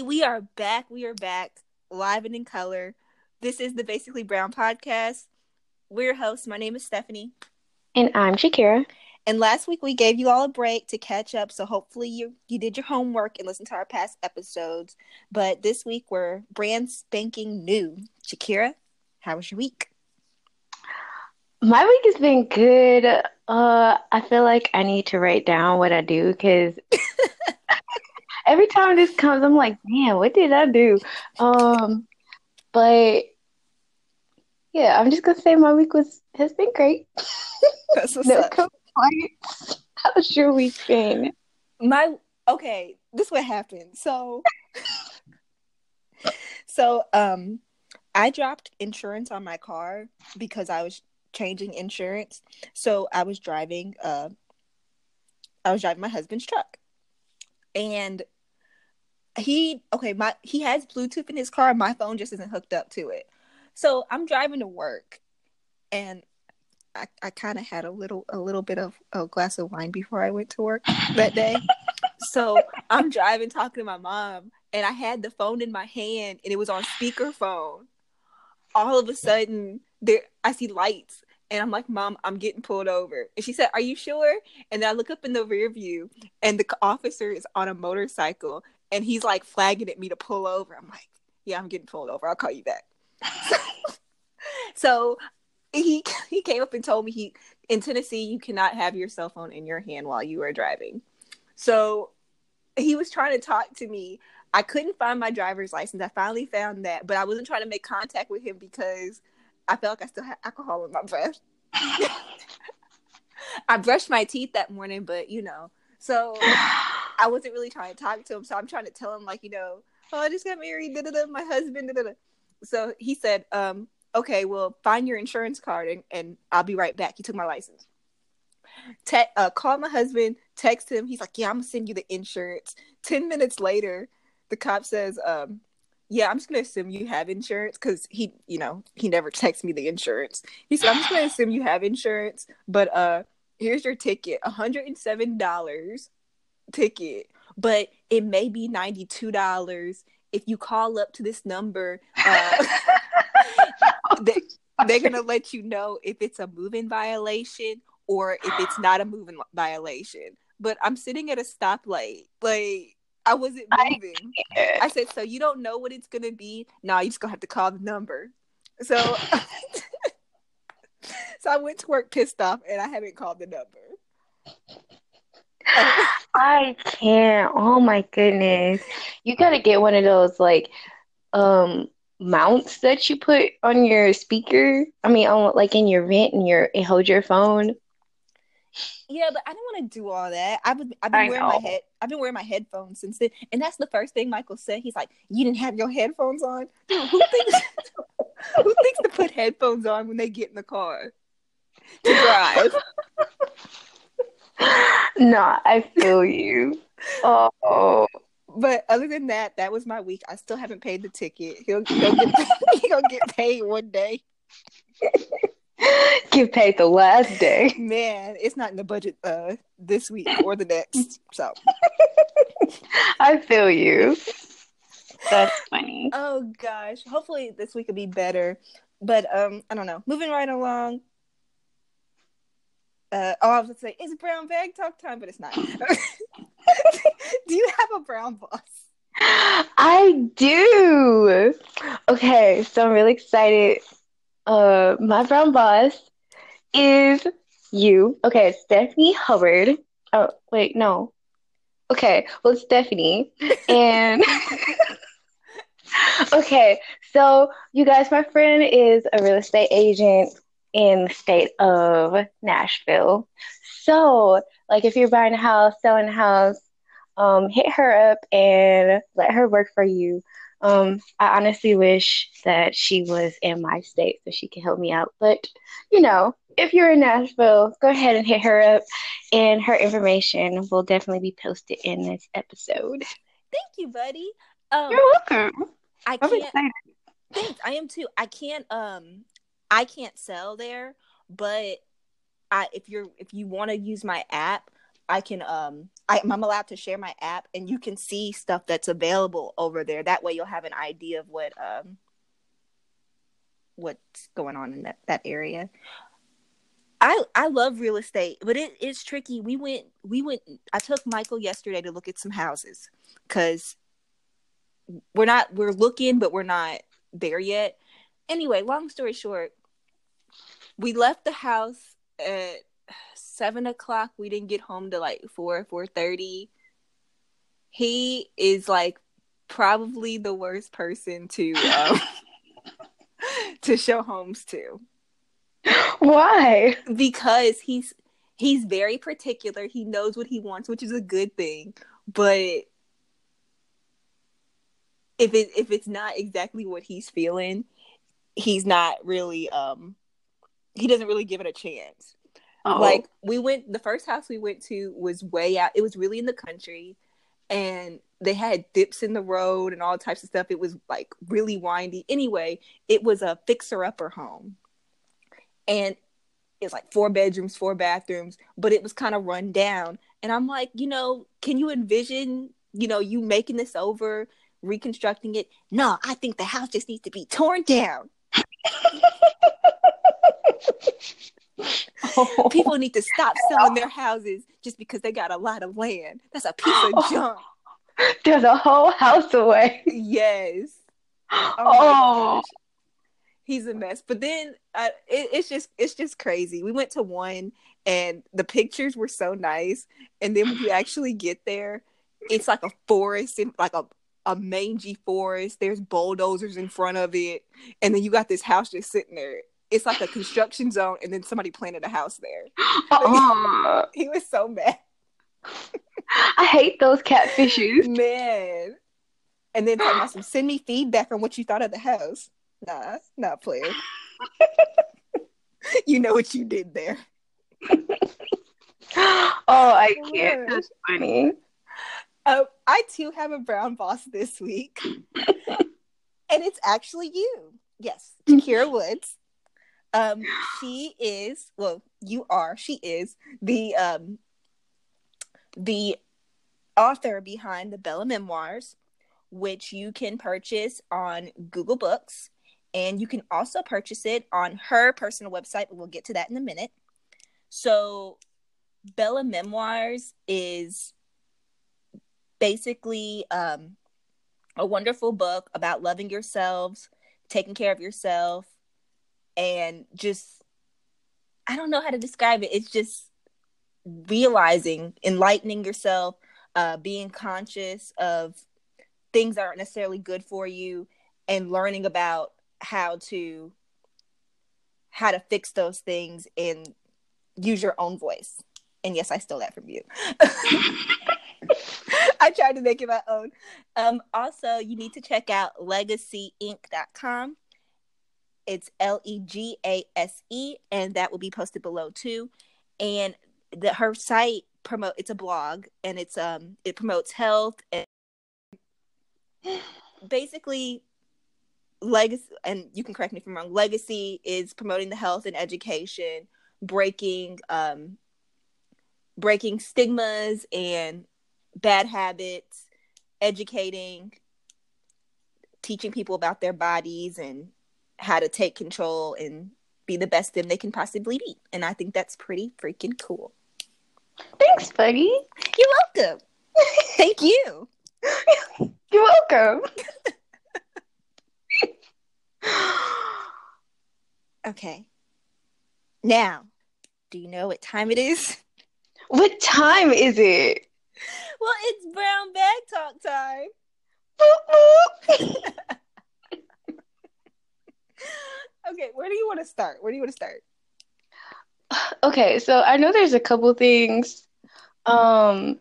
Hey, we are back. We are back live and in color. This is the Basically Brown podcast. We're your hosts. My name is Stephanie. And I'm Shakira. And last week we gave you all a break to catch up. So hopefully you you did your homework and listened to our past episodes. But this week we're brand spanking new. Shakira, how was your week? My week has been good. Uh, I feel like I need to write down what I do because every time this comes, I'm like, man, what did I do? Um, but yeah, I'm just gonna say my week was has been great. That's what's no complaints. How's your week been? my okay this what happened so so um i dropped insurance on my car because i was changing insurance so i was driving uh i was driving my husband's truck and he okay my he has bluetooth in his car. My phone just isn't hooked up to it. So i'm driving to work and i, I kind of had a little a little bit of a glass of wine before i went to work that day. So i'm driving talking to my mom and i had the phone in my hand and it was on speakerphone. All of a sudden there i see lights and i'm like mom i'm getting pulled over. And she said are you sure? And then i look up in the rear view and the officer is on a motorcycle and he's like flagging at me to pull over. I'm like yeah i'm getting pulled over. I'll call you back. So he he came up and told me he in tennessee you cannot have your cell phone in your hand while you are driving. So he was trying to talk to me. I couldn't find my driver's license. I finally found that, but I wasn't trying to make contact with him because I felt like I still had alcohol in my breath. I brushed my teeth that morning, but you know, so I wasn't really trying to talk to him. So I'm trying to tell him, like, you know, oh, I just got married, da, da, da, my husband. Da, da, da. So he said, um, okay, well, find your insurance card and, and I'll be right back. He took my license. Te- uh, called my husband, text him. He's like, yeah, I'm gonna send you the insurance. 10 minutes later, the cop says, um, yeah, I'm just gonna assume you have insurance because he, you know, he never texts me the insurance. He said, I'm just gonna assume you have insurance, but uh, here's your ticket, $107 ticket, but it may be $92 if you call up to this number. Uh, they, they're gonna let you know if it's a moving violation or if it's not a moving violation. But I'm sitting at a stoplight, like I wasn't moving. I, said, so you don't know what it's gonna be? No, you just gonna have to call the number. So, so I went to work pissed off, and I haven't called the number. I can't. Oh my goodness. You gotta get one of those like um mounts that you put on your speaker. I mean on like in your vent and your it holds your phone. Yeah, but I don't want to do all that. I've been, I've been I wearing know. my head. I've been wearing my headphones since then, and that's the first thing Michael said. He's like, "You didn't have your headphones on." Dude, who thinks who thinks to put headphones on when they get in the car to drive? No, I feel you. Oh, But other than that, that was my week. I still haven't paid the ticket. He'll, he'll get he'll get paid one day. get paid the last day. Man, it's not in the budget uh this week or the next. So, I feel you. That's funny. oh gosh, hopefully this week will be better. But um, I don't know. Moving right along. Uh, oh, I was gonna say it's brown bag talk time, but it's not. Do you have a brown boss? I do. Okay, so I'm really excited. Uh, my brown boss is you. Okay, Stephanie Hubbard. Oh, wait, no. Okay, well, it's Stephanie. And okay, so you guys, my friend is a real estate agent in the state of Nashville. So, like, if you're buying a house, selling a house, um, hit her up and let her work for you. Um, I honestly wish that she was in my state so she could help me out. But, you know, if you're in Nashville, go ahead and hit her up, and her information will definitely be posted in this episode. Thank you, buddy. Um, You're welcome. I I'm can't. excited. Thanks. I am too. I can't. Um, I can't sell there, but I if you're if you want to use my app, I can um I, I'm allowed to share my app and you can see stuff that's available over there. That way you'll have an idea of what um what's going on in that, that area. I I love real estate, but it's tricky. We went we went I took Michael yesterday to look at some houses cuz we're not we're looking but we're not there yet. Anyway, long story short, we left the house at seven o'clock. We didn't get home to like four, four thirty. He is like probably the worst person to um, to show homes to. Why? Because he's he's very particular. He knows what he wants, which is a good thing. But if it if it's not exactly what he's feeling, he's not really um he doesn't really give it a chance. Uh-oh. Like we went the first house we went to was way out. It was really in the country and they had dips in the road and all types of stuff. It was like really windy. Anyway, it was a fixer upper home. And it's like four bedrooms, four bathrooms, but it was kind of run down. And I'm like, you know, can you envision, you know, you making this over, reconstructing it? No, I think the house just needs to be torn down. Oh. People need to stop selling their houses just because they got a lot of land. That's a piece of junk. There's a whole house away. Yes. Oh, oh. he's a mess. But then uh, it, it's just it's just crazy. We went to one and the pictures were so nice, and then when you actually get there, it's like a forest and like a a mangy forest. There's bulldozers in front of it, and then you got this house just sitting there it's like a construction zone, and then somebody planted a house there. Uh-uh. he was so mad. I hate those catfishes, man. And then talking about some send me feedback on what you thought of the house. Nah, not player. you know what you did there. oh, I can't. That's funny. Uh, I too have a brown boss this week, and it's actually you. Yes, Kira Woods. Um, she is well, you are. She is the um the author behind the Bella Memoirs, which you can purchase on Google Books, and you can also purchase it on her personal website. But we'll get to that in a minute. So, Bella Memoirs is basically um, a wonderful book about loving yourselves, taking care of yourself, and just I don't know how to describe it. It's just realizing, enlightening yourself, uh, being conscious of things that aren't necessarily good for you, and learning about how to how to fix those things and use your own voice. And yes, I stole that from you. I tried to make it my own. Um, also, you need to check out legacyinc.com. It's L E G A S E, and that will be posted below too. And the her site promote it's a blog and it's um it promotes health and basically legacy and you can correct me if I'm wrong, legacy is promoting the health and education, breaking um breaking stigmas and bad habits, educating, teaching people about their bodies and how to take control and be the best them they can possibly be. And I think that's pretty freaking cool. Thanks, buddy. You're welcome. Thank you. You're welcome. okay. Now, do you know what time it is? What time is it? Well, it's brown bag talk time. Okay, where do you want to start? Where do you want to start? Okay, so I know there's a couple things. Um,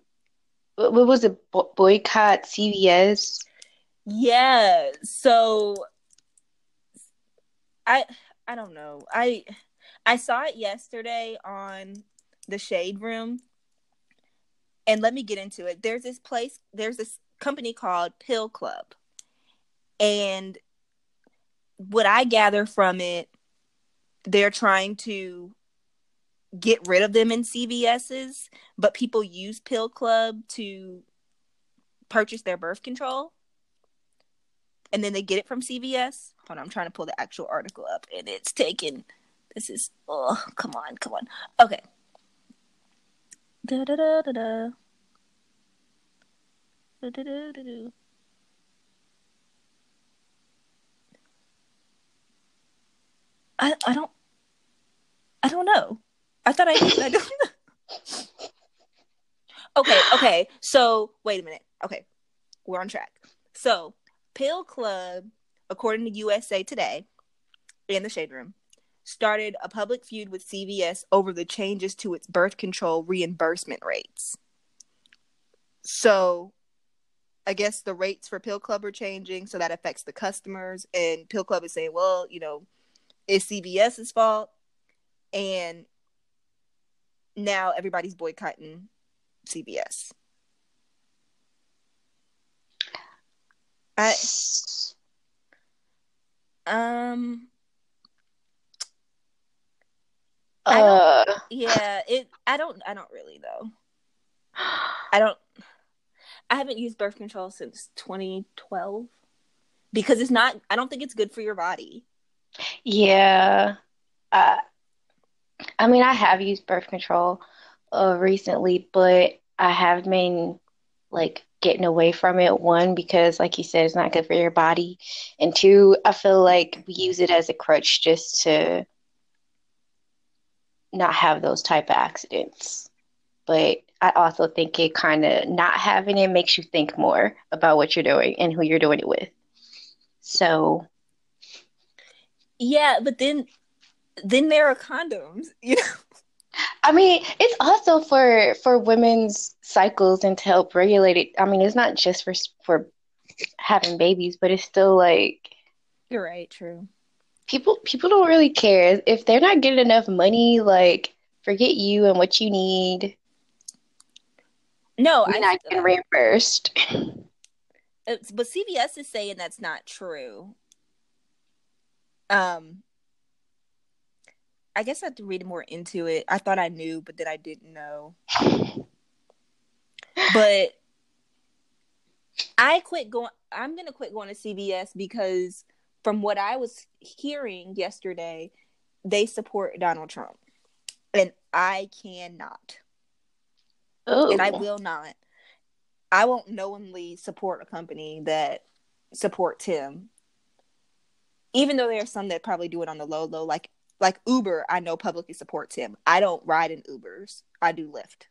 what was it? Bo- boycott CVS. Yeah. So I I don't know. I I saw it yesterday on the Shade Room. And let me get into it. There's this place, there's this company called Pill Club. And what I gather from it, they're trying to get rid of them in CVS's, but people use Pill Club to purchase their birth control. And then they get it from CVS. Hold on, I'm trying to pull the actual article up and it's taken this is oh come on, come on. Okay. Da da da da da. Da da da da I I don't I don't know. I thought I I don't know. Okay, okay. So wait a minute. Okay, we're on track. So Pill Club, according to USA Today and the Shade Room, started a public feud with CVS over the changes to its birth control reimbursement rates. So I guess the rates for Pill Club are changing, so that affects the customers. And Pill Club is saying, well, you know, it's CVS's fault. And now everybody's boycotting CVS. I um I Uh, yeah, it I don't I don't really though. I don't I haven't used birth control since 2012 because it's not I don't think it's good for your body. Yeah. Uh, I mean, I have used birth control uh, recently, but I have been like getting away from it. One, because like you said, it's not good for your body, and two, I feel like we use it as a crutch just to not have those type of accidents. But I also think it kind of not having it makes you think more about what you're doing and who you're doing it with. So, Yeah, but then then there are condoms, you know. I mean, it's also for for women's cycles and to help regulate it. I mean, it's not just for for having babies, but it's still like You're right, true. people people don't really care if they're not getting enough money. Like, forget you and what you need. No, You're I not getting reimbursed. it's, but CVS is saying that's not true. Um I guess I have to read more into it. I thought I knew, but then I didn't know. But I quit going I'm going to quit going to CVS because from what I was hearing yesterday, they support Donald Trump. And I cannot. Oh, And I will not. I won't knowingly support a company that supports him. Even though there are some that probably do it on the low low, like like Uber, I know publicly supports him. I don't ride in Ubers. I do Lyft.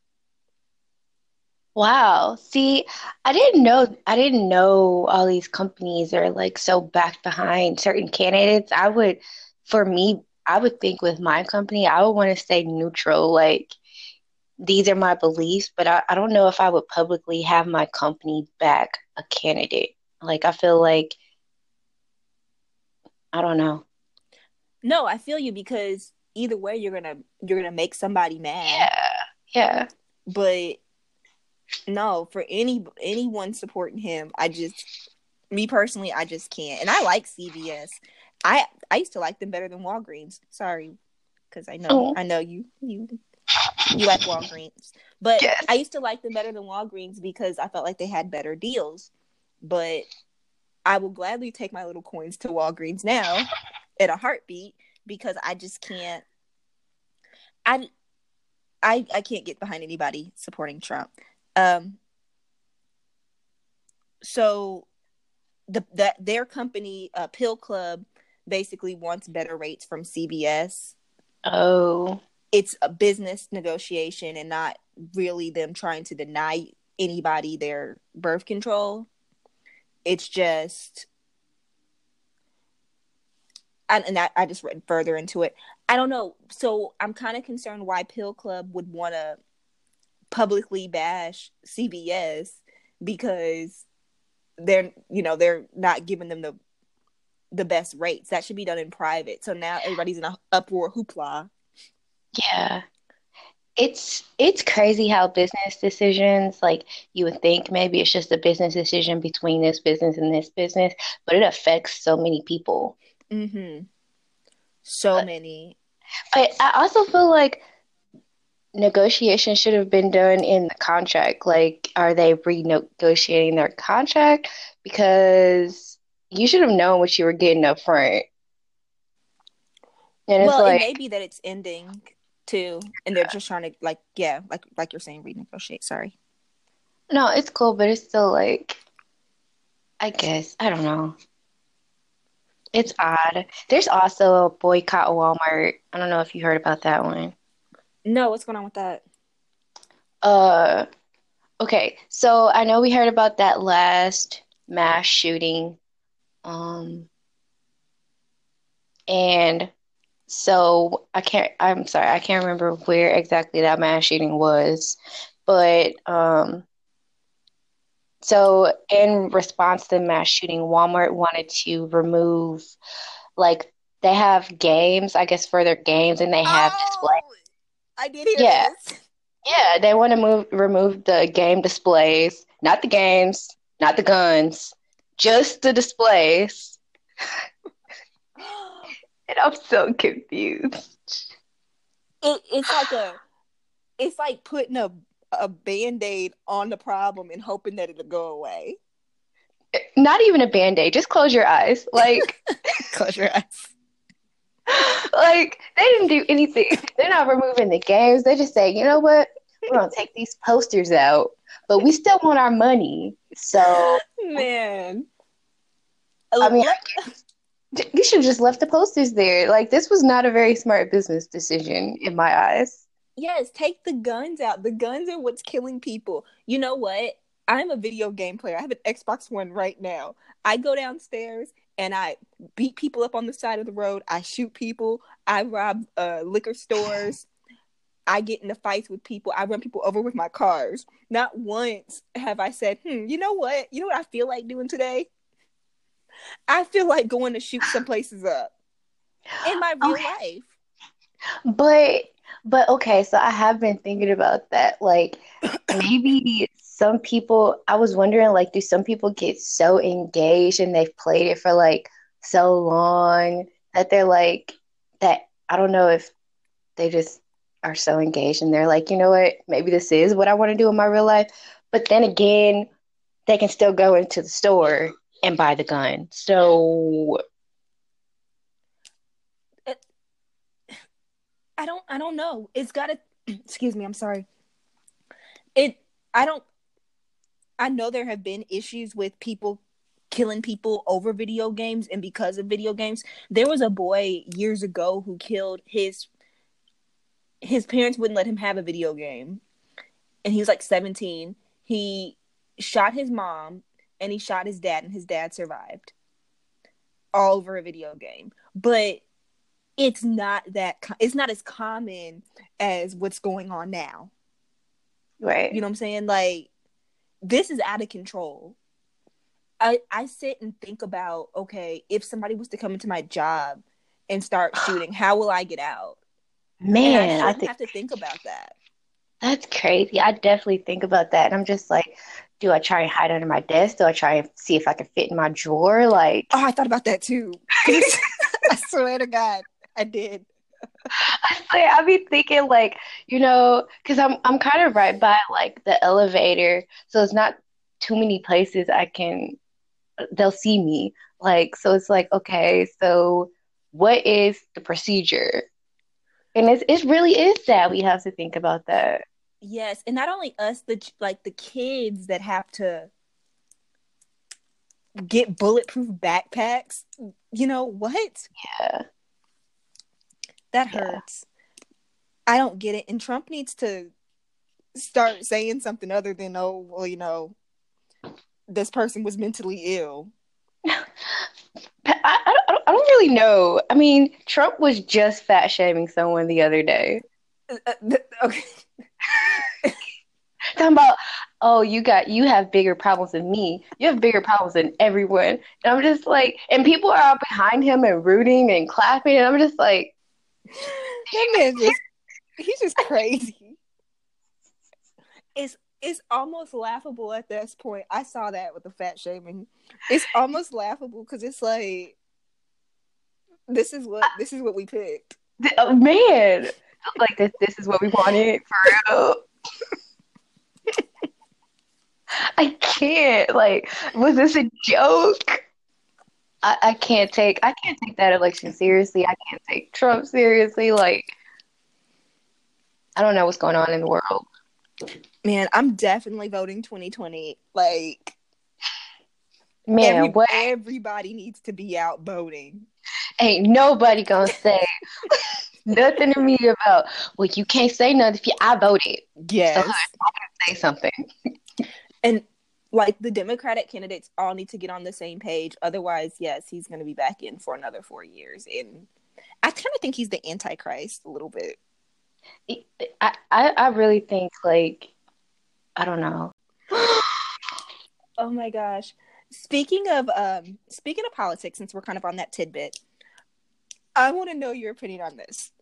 Wow. See, I didn't know I didn't know all these companies are like so backed behind certain candidates. I would, for me, I would think with my company, I would want to stay neutral. Like these are my beliefs, but I, I don't know if I would publicly have my company back a candidate. Like I feel like I don't know. No, I feel you because either way you're gonna you're gonna make somebody mad. Yeah. Yeah. But no, for any anyone supporting him, I just me personally, I just can't. And I like CVS. I I used to like them better than Walgreens. Sorry, because I know Oh. I know you you you like Walgreens, but Yes. I used to like them better than Walgreens because I felt like they had better deals. But I will gladly take my little coins to Walgreens now in a heartbeat because I just can't. I I I can't get behind anybody supporting Trump. Um. So, the that their company, uh, Pill Club, basically wants better rates from CVS. Oh. It's a business negotiation and not really them trying to deny anybody their birth control. It's just, and, and I, I just read further into it. I don't know. So I'm kind of concerned why Pill Club would want to publicly bash CVS because they're, you know, they're not giving them the the best rates. That should be done in private. So now everybody's in a uproar hoopla. Yeah. It's it's crazy how business decisions, like you would think maybe it's just a business decision between this business and this business, but it affects so many people. Mm-hmm. So But- many. But I also feel like negotiation should have been done in the contract. Like, are they renegotiating their contract? Because you should have known what you were getting up front. And well, like, it may be that it's ending too, and they're just trying to like, yeah, like like you're saying, renegotiate. Sorry. No, it's cool, but it's still like, I guess I don't know. It's odd. There's also a boycott Walmart. I don't know if you heard about that one. No, what's going on with that? Uh, okay. So I know we heard about that last mass shooting. Um, and so I can't, I'm sorry, I can't remember where exactly that mass shooting was, but, um, so in response to the mass shooting, Walmart wanted to remove, like, they have games, I guess, for their games, and they have oh, display. I did hear yeah. this. Yeah, they want to move remove the game displays, not the games, not the guns, just the displays. and I'm so confused. It, it's like a, it's like putting a a band aid on the problem and hoping that it'll go away. Not even a band aid. Just close your eyes. Like close your eyes. like they didn't do anything. They're not removing the games. They just say, you know what? We're gonna take these posters out, but we still want our money. So man, I mean, you should have just left the posters there. Like this was not a very smart business decision in my eyes. Yes, take the guns out. The guns are what's killing people. You know what? I'm a video game player. I have an Xbox One right now. I go downstairs and I beat people up on the side of the road. I shoot people. I rob uh, liquor stores. I get into fights with people. I run people over with my cars. Not once have I said, hmm, you know what? You know what I feel like doing today? I feel like going to shoot some places up in my real okay. life. But but okay, so I have been thinking about that. Like maybe some people I was wondering like do some people get so engaged and they've played it for like so long that they're like that I don't know if they just are so engaged and they're like, you know what, maybe this is what I want to do in my real life. But then again, they can still go into the store and buy the gun. So I don't I don't know. It's got to excuse me, I'm sorry. It I don't I know there have been issues with people killing people over video games and because of video games. There was a boy years ago who killed his his parents wouldn't let him have a video game. And he was like 17. He shot his mom and he shot his dad and his dad survived. All over a video game. But it's not that it's not as common as what's going on now. Right. You know what I'm saying? Like this is out of control. I I sit and think about okay, if somebody was to come into my job and start shooting, how will I get out? Man, I, I think, have to think about that. That's crazy. I definitely think about that. And I'm just like, do I try and hide under my desk? Do I try and see if I can fit in my drawer? Like, oh, I thought about that too. I swear to God. I did. I I be thinking like, you know, because I'm I'm kind of right by like the elevator, so it's not too many places I can they'll see me. Like, so it's like, okay, so what is the procedure? And it's it really is sad we have to think about that. Yes, and not only us, the like the kids that have to get bulletproof backpacks. You know what? Yeah. That hurts. Yeah. I don't get it. And Trump needs to start saying something other than, oh, well, you know, this person was mentally ill. I, I, don't, I don't really know. I mean, Trump was just fat shaming someone the other day. Uh, uh okay. Talking about, oh, you got you have bigger problems than me. You have bigger problems than everyone. And I'm just like, and people are out behind him and rooting and clapping, and I'm just like, that man just he's just crazy. It's it's almost laughable at this point. I saw that with the fat shaming. It's almost laughable because it's like this is what this is what we picked. Oh, man, like this this is what we wanted for real. I can't. Like, was this a joke? I, I can't take I can't take that election seriously. I can't take Trump seriously. Like I don't know what's going on in the world. Man, I'm definitely voting 2020. Like Man, every, what everybody needs to be out voting. ain't nobody gonna say nothing to me about well you can't say nothing if you I voted. Yes. So I can say something. and like the Democratic candidates all need to get on the same page. Otherwise, yes, he's going to be back in for another four years. And I kind of think he's the Antichrist a little bit. I, I, I really think like I don't know. oh my gosh. Speaking of um speaking of politics, since we're kind of on that tidbit, I want to know your opinion on this.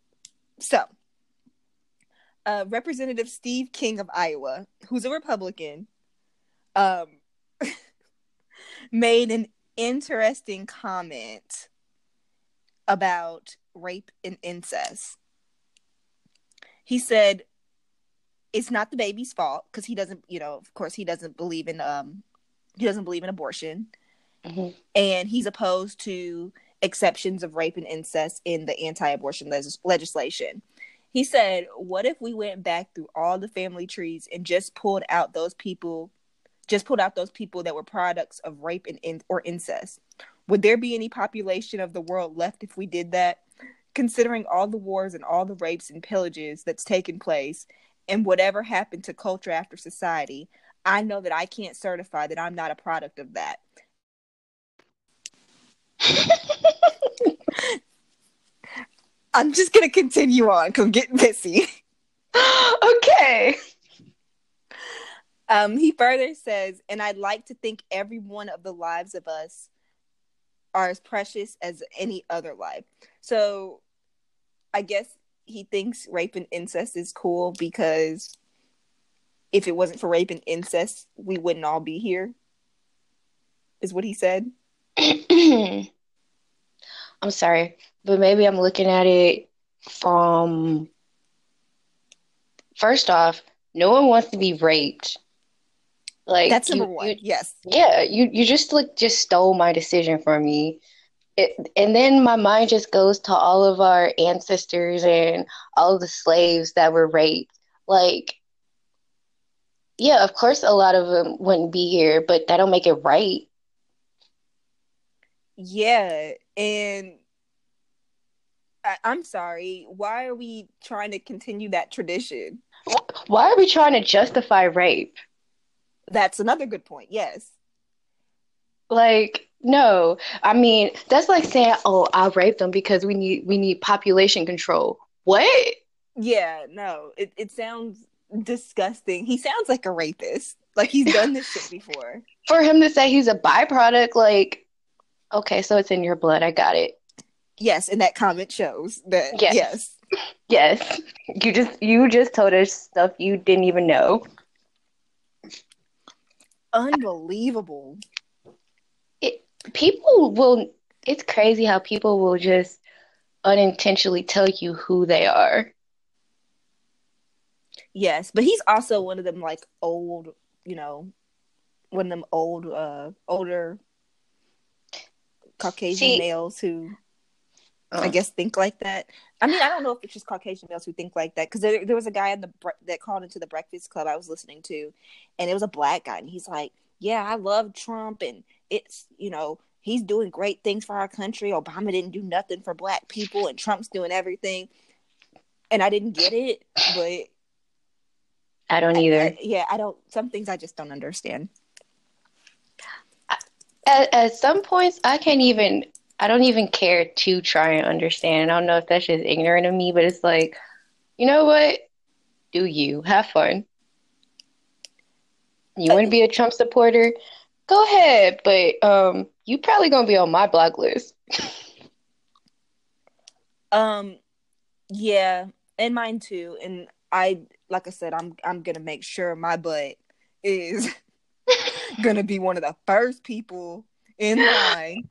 So, uh, Representative Steve King of Iowa, who's a Republican, um, made an interesting comment about rape and incest. He said it's not the baby's fault because he doesn't, you know, of course, he doesn't believe in um, he doesn't believe in abortion, mm-hmm. and he's opposed to exceptions of rape and incest in the anti-abortion legis- legislation. He said, "What if we went back through all the family trees and just pulled out those people just pulled out those people that were products of rape and in, or incest. Would there be any population of the world left if we did that? Considering all the wars and all the rapes and pillages that's taken place, and whatever happened to culture after society, I know that I can't certify that I'm not a product of that. I'm just gonna continue on. Come get messy. okay. Um, he further says, and I'd like to think every one of the lives of us are as precious as any other life. So I guess he thinks rape and incest is cool because if it wasn't for rape and incest, we wouldn't all be here, is what he said. I'm sorry, but maybe I'm looking at it from first off, no one wants to be raped. Like That's number you, one. you- yes. yeah, you you just like just stole my decision from me. It, and then my mind just goes to all of our ancestors and all of the slaves that were raped. Like, yeah, of course, a lot of them wouldn't be here, but that don't make it right. Yeah. And I- I'm sorry. Why are we trying to continue that tradition? Why are we trying to justify rape? That's another good point. Yes. Like, no. I mean, that's like saying, "Oh, I raped them because we need we need population control." What? Yeah, no. It it sounds disgusting. He sounds like a rapist. Like he's done this shit before. For him to say he's a byproduct, like, okay, so it's in your blood. I got it. Yes, and that comment shows that Yes. yes. Yes. You just you just told us stuff you didn't even know. Unbelievable. It, people will it's crazy how people will just unintentionally tell you who they are. Yes, but he's also one of them like old, you know, one of them old uh older Caucasian See- males who I Uh, guess think like that. I mean, I don't know if it's just Caucasian males who think like that because there, there was a guy in the bre- that called into the Breakfast Club I was listening to, and it was a black guy, and he's like, "Yeah, I love Trump, and it's you know he's doing great things for our country. Obama didn't do nothing for black people, and Trump's doing everything." And I didn't get it, but I don't either. I- yeah, I don't. Some things I just don't understand. At, at some points, I can't even, I don't even care to try and understand. I don't know if that's just ignorant of me, but it's like, you know what? Do you have fun? You want to be a Trump supporter? Go ahead, but um, you probably gonna be on my block list. Um, yeah, and mine too. And I, like I said, I'm I'm gonna make sure my butt is gonna be one of the first people in line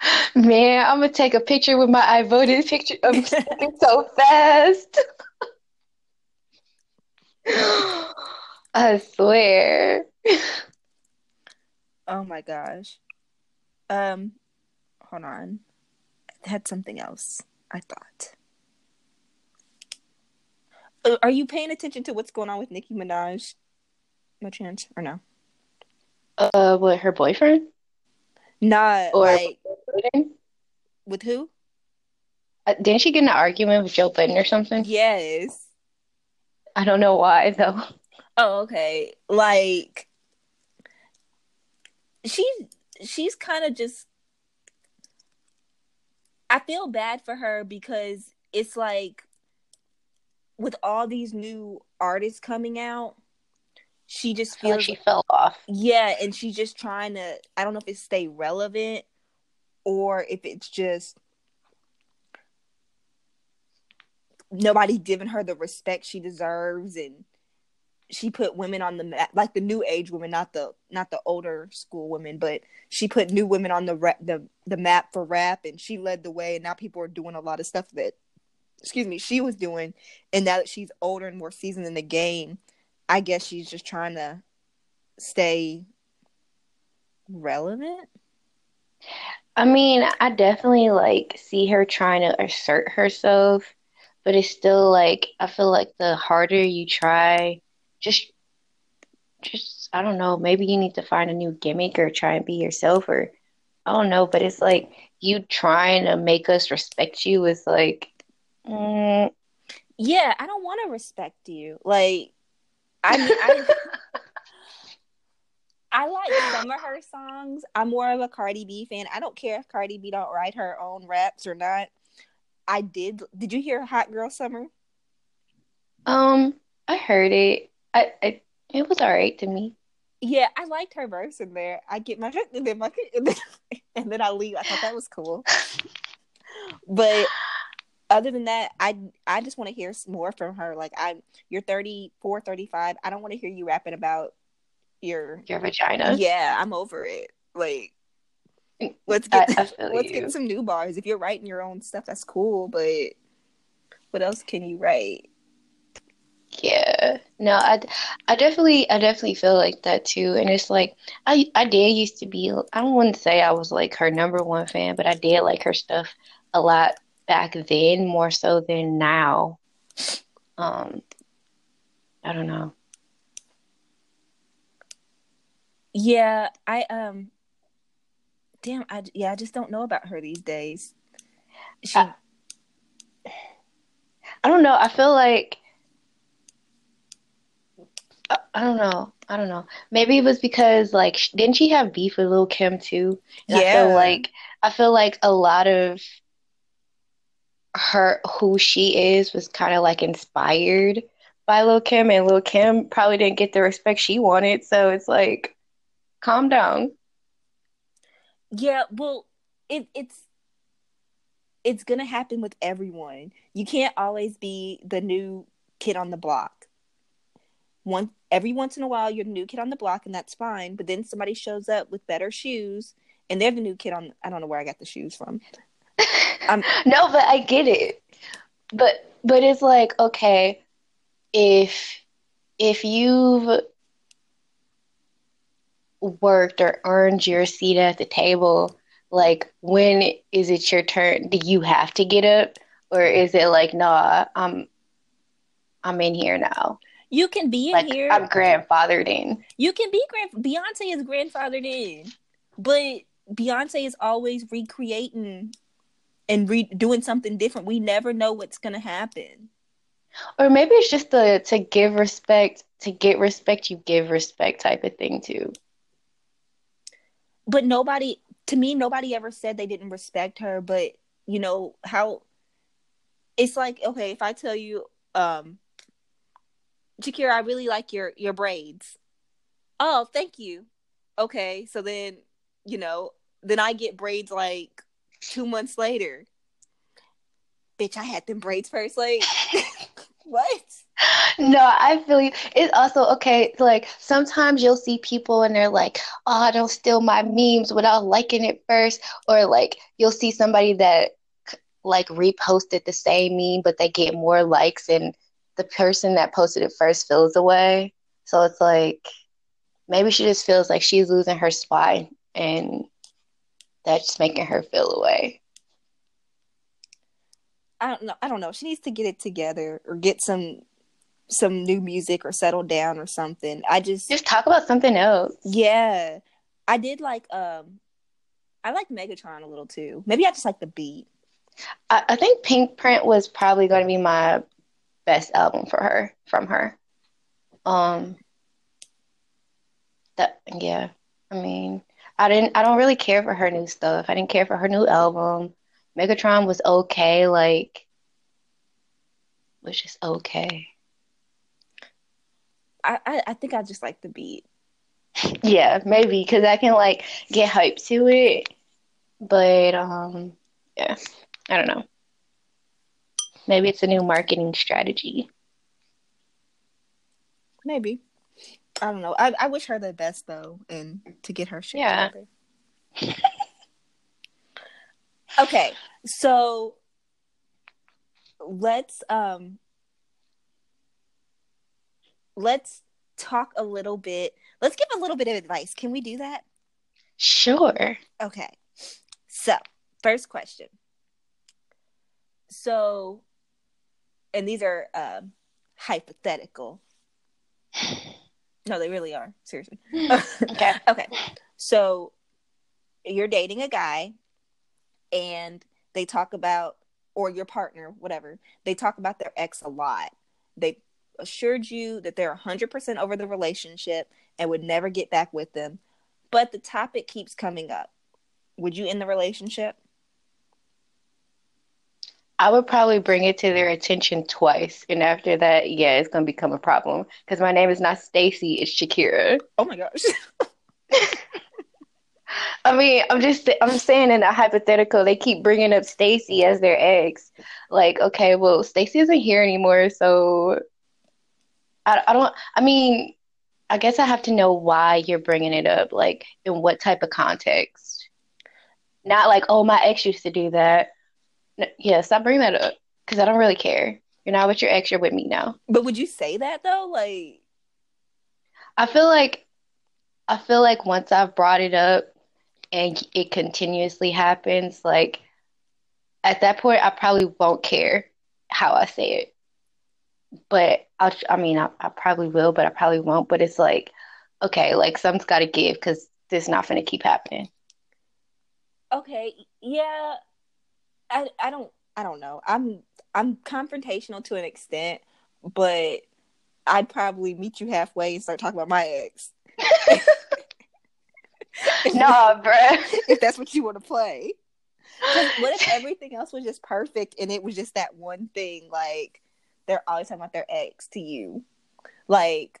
Man, I'm gonna take a picture with my I voted picture. I'm stepping so fast. I swear. Oh my gosh. Um, hold on. I had something else. I thought. Uh, are you paying attention to what's going on with Nicki Minaj? No chance, or no? Uh, what her boyfriend? Not Or like with who? Uh, didn't she get in an argument with Joe Budden or something? Yes. I don't know why though. Oh, okay. Like she she's kind of just I feel bad for her because it's like with all these new artists coming out, she just I feel like feels she fell off. yeah, and she's just trying to I don't know if it's stay relevant or if it's just nobody giving her the respect she deserves and she put women on the map like the new age women not the not the older school women but she put new women on the rap, the the map for rap and she led the way and now people are doing a lot of stuff that excuse me she was doing and now that she's older and more seasoned in the game i guess she's just trying to stay relevant? I mean, I definitely like see her trying to assert herself, but it's still like I feel like the harder you try, just just I don't know, maybe you need to find a new gimmick or try and be yourself or I don't know, but it's like you trying to make us respect you is like mm, yeah i don't want to respect you like i mean i I like some of her songs. I'm more of a Cardi B fan. I don't care if Cardi B don't write her own raps or not. I did. Did you hear Hot Girl Summer? um I heard it. I, I it was all right to me. Yeah, I liked her verse in there. I get my and then my and then I leave. I thought that was cool. But other than that, I I just want to hear more from her. Like I'm you're 34, 35. I don't want to hear you rapping about your Your vagina. Yeah, I'm over it. Like mm, let's get I let's you. get some new bars. If you're writing your own stuff, that's cool, but what else can you write? Yeah. No, I, I definitely I definitely feel like that too. And it's like I I did used to be I don't want to say I was like her number one fan, but I did like her stuff a lot back then, more so than now. Um, I don't know. Yeah, I um damn, I yeah, I just don't know about her these days. She I- I don't know. I feel like I, I don't know. I don't know. Maybe it was because like didn't she have beef with Lil Kim too? And I Yeah. feel like I feel like a lot of her who she is was kind of like inspired by Lil Kim, and Lil Kim probably didn't get the respect she wanted. So it's like, calm down. Yeah, well, it it's it's gonna happen with everyone. You can't always be the new kid on the block. One every once in a while, you're the new kid on the block, and that's fine. But then somebody shows up with better shoes, and they're the new kid on. I don't know where I got the shoes from. Um, No, but I get it. But but it's like, okay, if if you've worked or earned your seat at the table, like when is it your turn? Do you have to get up? Or is it like, nah, I'm I'm in here now. you can be in Like here. I'm grandfathered in. You can be grand. Beyonce is grandfathered in, but Beyonce is always recreating and re- doing something different. We never know what's gonna happen. Or maybe it's just the to give respect, to get respect, you give respect type of thing too. But nobody, to me, nobody ever said they didn't respect her. But you know how it's like. Okay, if I tell you, um, Shakira, I really like your your braids. Oh, thank you. Okay, so then you know, then I get braids like two months later. Bitch, I had them braids first. Like, what? no, I feel you. It's also okay. Like sometimes you'll see people and they're like, "Oh, don't steal my memes" without liking it first, or like you'll see somebody that like reposted the same meme, but they get more likes, and the person that posted it first feels away. So it's like maybe she just feels like she's losing her spot, and that's making her feel away. I don't know. I don't know. She needs to get it together or get some some new music or settle down or something. I just just talk about something else. Yeah. I did like um I like Megatron a little too. Maybe I just like the beat. I, I think Print was probably going to be my best album for her from her. Um that yeah. I mean, I didn't I don't really care for her new stuff. I didn't care for her new album. Megatron was okay, like was just okay. I, I, I think I just like the beat. Yeah, maybe because I can like get hype to it, but um, yeah, I don't know. Maybe it's a new marketing strategy. Maybe. I don't know. I, I wish her the best though, and to get her shit yeah. okay, so let's um let's talk a little bit. Let's give a little bit of advice. Can we do that? Sure. Okay. So, first question. So, and these are uh, hypothetical. No, they really are. Seriously. okay. Okay. So, you're dating a guy and they talk about or your partner, whatever, they talk about their ex a lot. They assured you that they're 100% over the relationship and would never get back with them, but the topic keeps coming up. Would you end the relationship? I would probably bring it to their attention twice, and after that, yeah, it's gonna become a problem. Because my name is not Stacy; it's Shakira. Oh my gosh. I mean, I'm just I'm saying in a hypothetical, they keep bringing up Stacy as their ex. Like, okay, well, Stacy isn't here anymore, so I, I don't, I mean, I guess I have to know why you're bringing it up, like in what type of context. Not like, oh, my ex used to do that. No, yeah, stop bringing that up because I don't really care. You're not with your ex, you're with me now. But would you say that though? Like, I feel like, I feel like once I've brought it up and it continuously happens, like at that point, I probably won't care how I say it but I'll, I mean, I, I probably will, but I probably won't. But it's like, okay, like something's got to give because this is not going to keep happening. Okay, yeah, I, I don't, I don't know. I'm, I'm confrontational to an extent, but I'd probably meet you halfway and start talking about my ex. nah, bruh. If that's what you want to play. What if everything else was just perfect and it was just that one thing? Like, they're always talking about their ex to you. Like,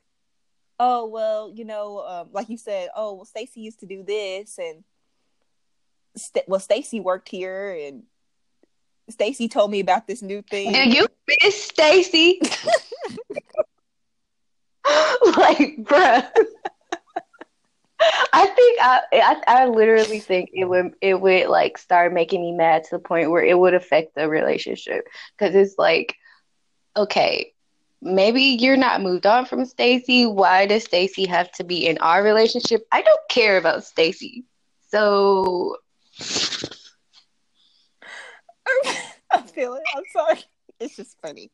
oh well, you know, um, like you said, oh well, Stacy used to do this, and St- well, Stacy worked here, and Stacy told me about this new thing. Do you miss Stacy? like, bruh. I think I, I, I literally think it would it would like start making me mad to the point where it would affect the relationship because it's like okay, maybe you're not moved on from Stacy. Why does Stacy have to be in our relationship? I don't care about Stacy. So I feel it. I'm sorry. It's just funny.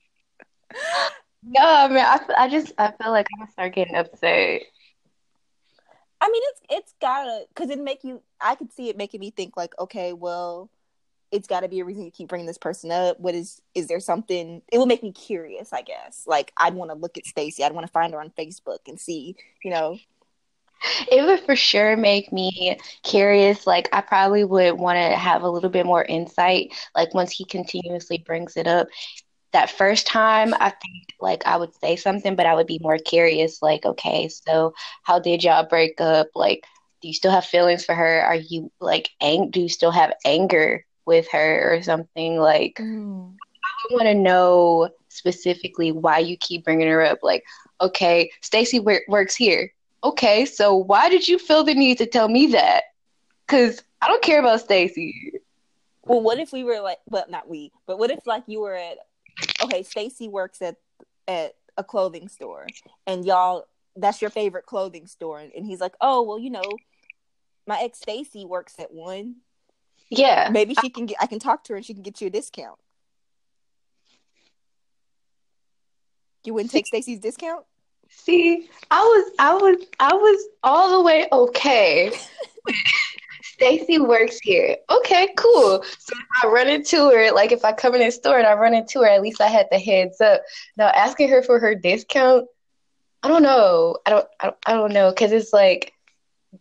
No, I mean, I, I just I feel like I'm gonna start getting upset. I mean, it's it's gotta because it make you. I could see it making me think like, okay, well, it's got to be a reason you keep bringing this person up. What is is there something? It will make me curious, I guess. Like I'd want to look at Stacy. I'd want to find her on Facebook and see, you know. It would for sure make me curious. Like I probably would want to have a little bit more insight. Like once he continuously brings it up, that first time I think like I would say something, but I would be more curious. Like okay, so how did y'all break up? Like do you still have feelings for her? Are you like ang- do you still have anger with her or something like mm. I want to know specifically why you keep bringing her up. Like, okay, Stacy works here. Okay, so why did you feel the need to tell me that? Because I don't care about Stacy. Well, what if we were like, well, not we, but what if like you were at, okay, Stacy works at at a clothing store, and y'all, that's your favorite clothing store, and he's like, oh, well, you know, my ex Stacy works at one. Yeah, maybe she can get. I can talk to her, and she can get you a discount. You wouldn't take Stacy's discount? See, I was, I was, I was all the way okay. Stacy works here. Okay, cool. So if I run into her, like if I come in the store and I run into her, at least I had the heads up. Now asking her for her discount, I don't know. I don't. I don't, I don't know because it's like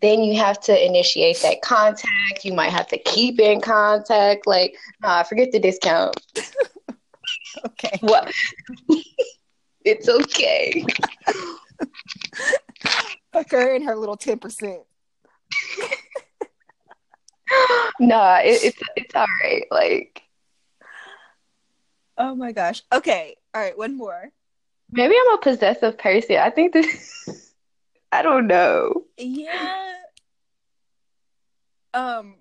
then you have to initiate that contact. You might have to keep in contact. Like, nah, forget the discount. okay. What? It's okay. Fuck her and her little ten percent. nah, it, it's it's all right. Like, oh my gosh. Okay, all right. One more. Maybe I'm a possessive person. I think this. I don't know. Yeah. Um.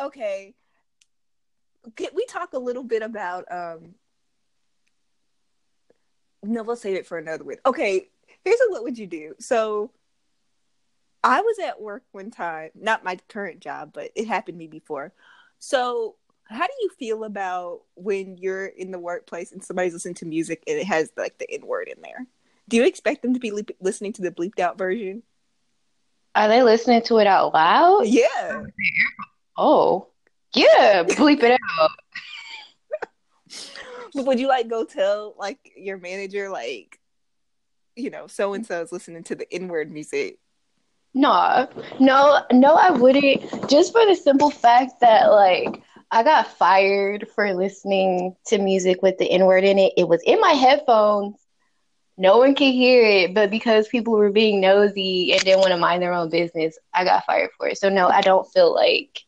Okay. Can we talk a little bit about um? No, let's save it for another one. Okay, here's a what would you do? So I was at work one time, not my current job, but it happened to me before. So, how do you feel about when you're in the workplace and somebody's listening to music and it has like the N word in there? Do you expect them to be le- listening to the bleeped out version? Are they listening to it out loud? Yeah. Oh, yeah, bleep it out. would you like go tell like your manager like, you know, so and so is listening to the N word music? No, no, no, I wouldn't. Just for the simple fact that, like, I got fired for listening to music with the N word in it. It was in my headphones. No one could hear it, but because people were being nosy and didn't want to mind their own business, I got fired for it. So, no, I don't feel like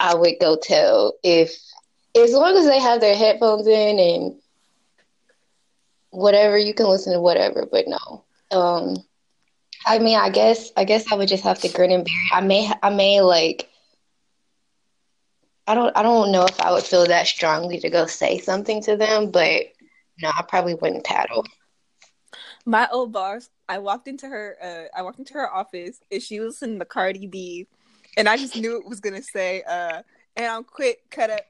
I would go tell if, as long as they have their headphones in and whatever, you can listen to whatever, but no. Um, I mean, I guess I guess I would just have to grin and bear it. I may I may like I don't I don't know if I would feel that strongly to go say something to them, but no, I probably wouldn't tattle. My old boss, I walked into her uh I walked into her office and she was in the Cardi B and I just knew it was gonna say uh and I'm quick cut up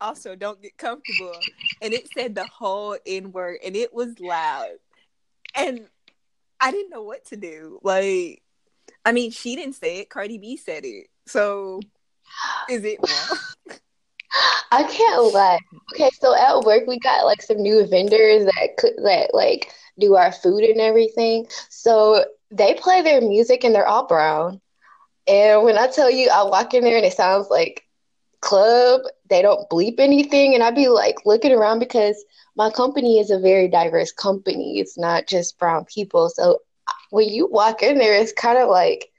also don't get comfortable and it said the whole N word and it was loud. And I didn't know what to do. Like, I mean, she didn't say it. Cardi B said it. So, is it? I can't lie. Okay, so at work we got like some new vendors that could that like do our food and everything. So they play their music and they're all brown. And when I tell you I walk in there and it sounds like club, they don't bleep anything and I'd be like looking around because my company is a very diverse company. It's not just brown people. So when you walk in there, it's kind of like,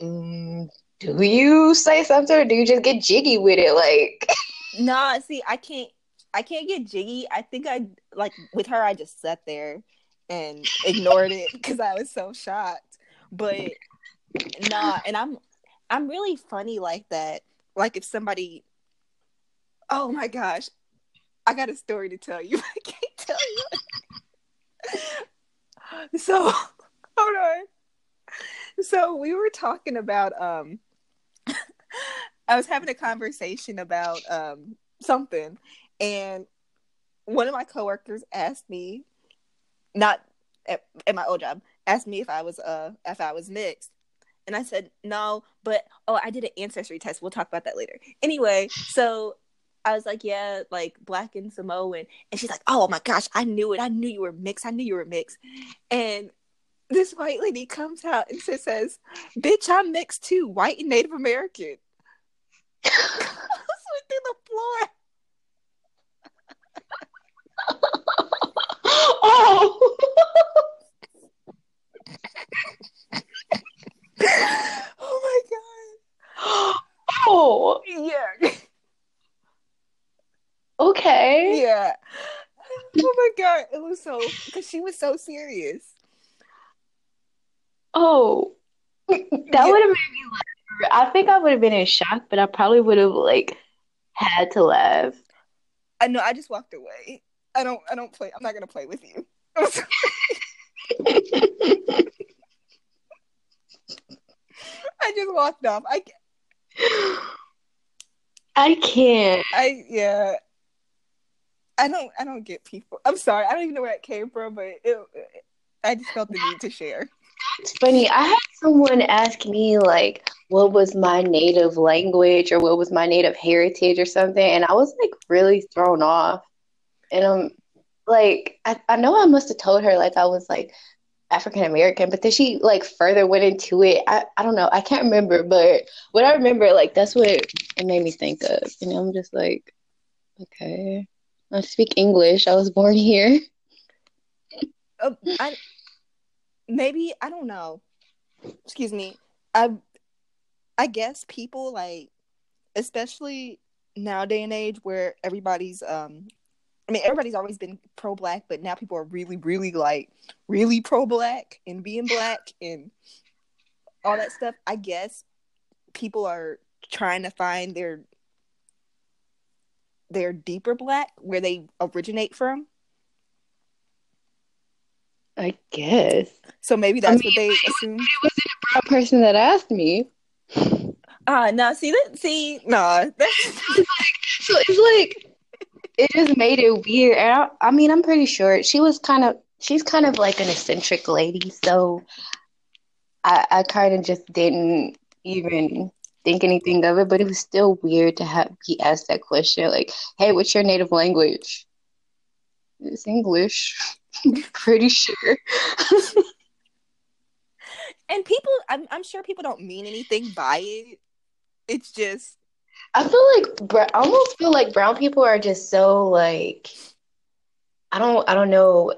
mm, do you say something or do you just get jiggy with it? Like, nah, see, I can't, I can't get jiggy. I think I like with her. I just sat there and ignored it because I was so shocked. But nah, and I'm, I'm really funny like that. Like if somebody, oh my gosh, I got a story to tell you. I can't tell you. so, hold on. So we were talking about um I was having a conversation about um something and one of my coworkers asked me not at, at my old job asked me if I was uh if I was mixed and I said no, but oh, I did an ancestry test. We'll talk about that later. Anyway, so I was like, yeah, like black and Samoan. And she's like, oh my gosh, I knew it. I knew you were mixed. I knew you were mixed. And this white lady comes out and says, bitch, I'm mixed too, white and Native American. I was through the floor. oh. oh my god. Oh. Yeah. Okay. Yeah. Oh my god, it was so because she was so serious. Oh, that Yeah. would have made me laugh. I think I would have been in shock, but I probably would have like had to laugh. I know. I just walked away. I don't. I don't play. I'm not gonna play with you. I just walked off. I. I can't. I yeah. I don't. I don't get people. I'm sorry. I don't even know where it came from, but it, I just felt the need to share. It's funny. I had someone ask me like what was my native language or what was my native heritage or something, and I was like really thrown off. And I'm like, I, I know I must have told her like I was like African American, but then she like further went into it. I, I don't know. I can't remember, but what I remember, like that's what it made me think of. And I'm just like, okay, I speak English. I was born here. Uh, I maybe I don't know. Excuse me. I I guess people like, especially now day and age where everybody's um. I mean, everybody's always been pro black, but now people are really, really like really pro black and being black and all that stuff. I guess people are trying to find their their deeper black where they originate from. I guess. So maybe that's mean, what they assume. It wasn't a brown person that asked me. Ah, no, see that see, nah, that's So it's like it just made it weird. And I, I mean, I'm pretty sure she was kind of she's kind of like an eccentric lady, so I I kind of just didn't even think anything of it, but it was still weird to have be asked that question like, "Hey, what's your native language?" It's English. pretty sure. and people I'm I'm sure people don't mean anything by it. It's just I feel like I almost feel like brown people are just so like I don't I don't know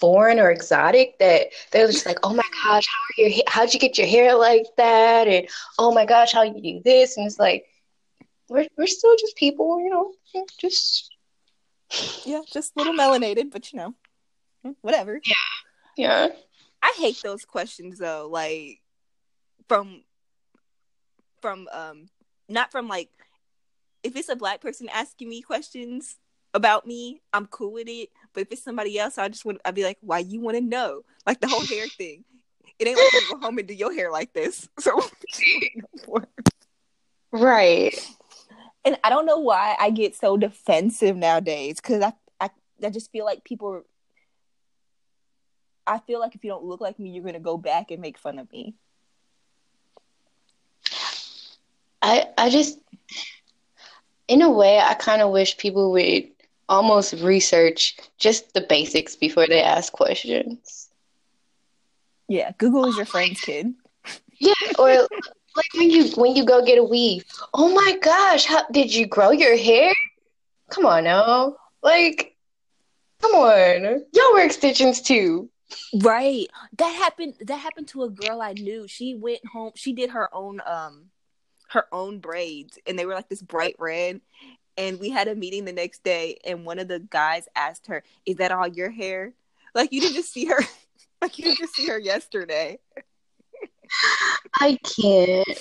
foreign or exotic that they're just like oh my gosh how are your how'd you get your hair like that and oh my gosh how you do this and it's like we're we're still just people you know just yeah, just a little melanated, but you know, whatever. yeah I hate those questions though, like from from um not from like if it's a black person asking me questions about me, I'm cool with it. But if it's somebody else, I just want I'd be like, why you want to know? Like the whole hair thing. It ain't like you go home and do your hair like this. So right and I don't know why I get so defensive nowadays because I, I I just feel like people. I feel like if you don't look like me, you're gonna go back and make fun of me. I I just in a way I kind of wish people would almost research just the basics before they ask questions. Yeah, Google is your friend's kid. Yeah, or like when you when you go get a weave. Oh my gosh, how did you grow your hair? Come on now. Like come on. Y'all wear extensions too. Right. That happened. That happened to a girl I knew. She went home. She did her own um, her own braids, and they were like this bright red. And we had a meeting the next day, and one of the guys asked her, "Is that all your hair? Like you didn't just see her, like you didn't just see her yesterday." I can't.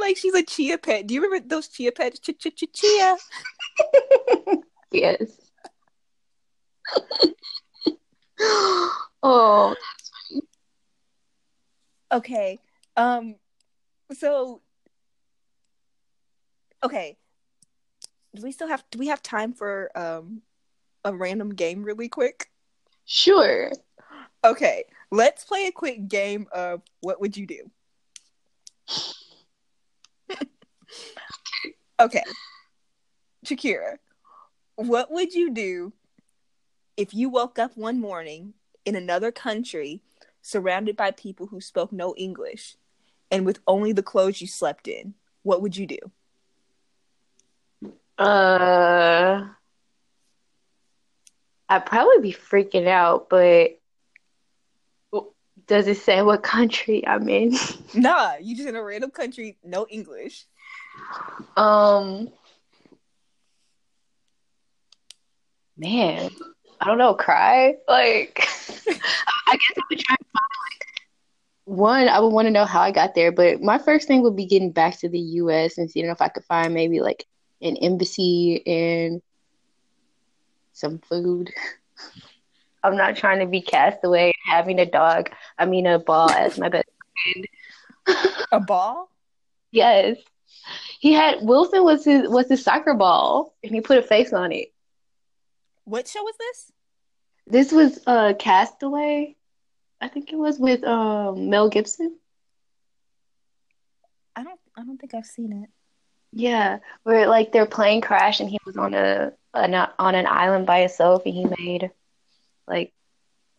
Like she's a chia pet. Do you remember those chia pets? Ch ch ch chia. Yes. oh, Okay. Um. So. Okay. Do we still have? Do we have time for um a random game really quick? sure. Okay. Let's play a quick game of what would you do? okay. Shakira, what would you do if you woke up one morning in another country surrounded by people who spoke no English and with only the clothes you slept in? What would you do? Uh, I'd probably be freaking out, but does it say what country I'm in? Nah, you just in a random country, no English. Um, man, I don't know, cry. Like, I guess I would try to find like one. I would want to know how I got there, but my first thing would be getting back to the U.S. and seeing if I could find maybe like an embassy and some food. I'm not trying to be cast away having a dog. I mean, a ball as my best friend. A ball? yes, he had Wilson was his was his soccer ball, and he put a face on it. What show was this? This was uh Castaway. I think it was with um Mel Gibson. I don't. I don't think I've seen it. Yeah, where like their plane crashed and he was on a, an on an island by himself and he made like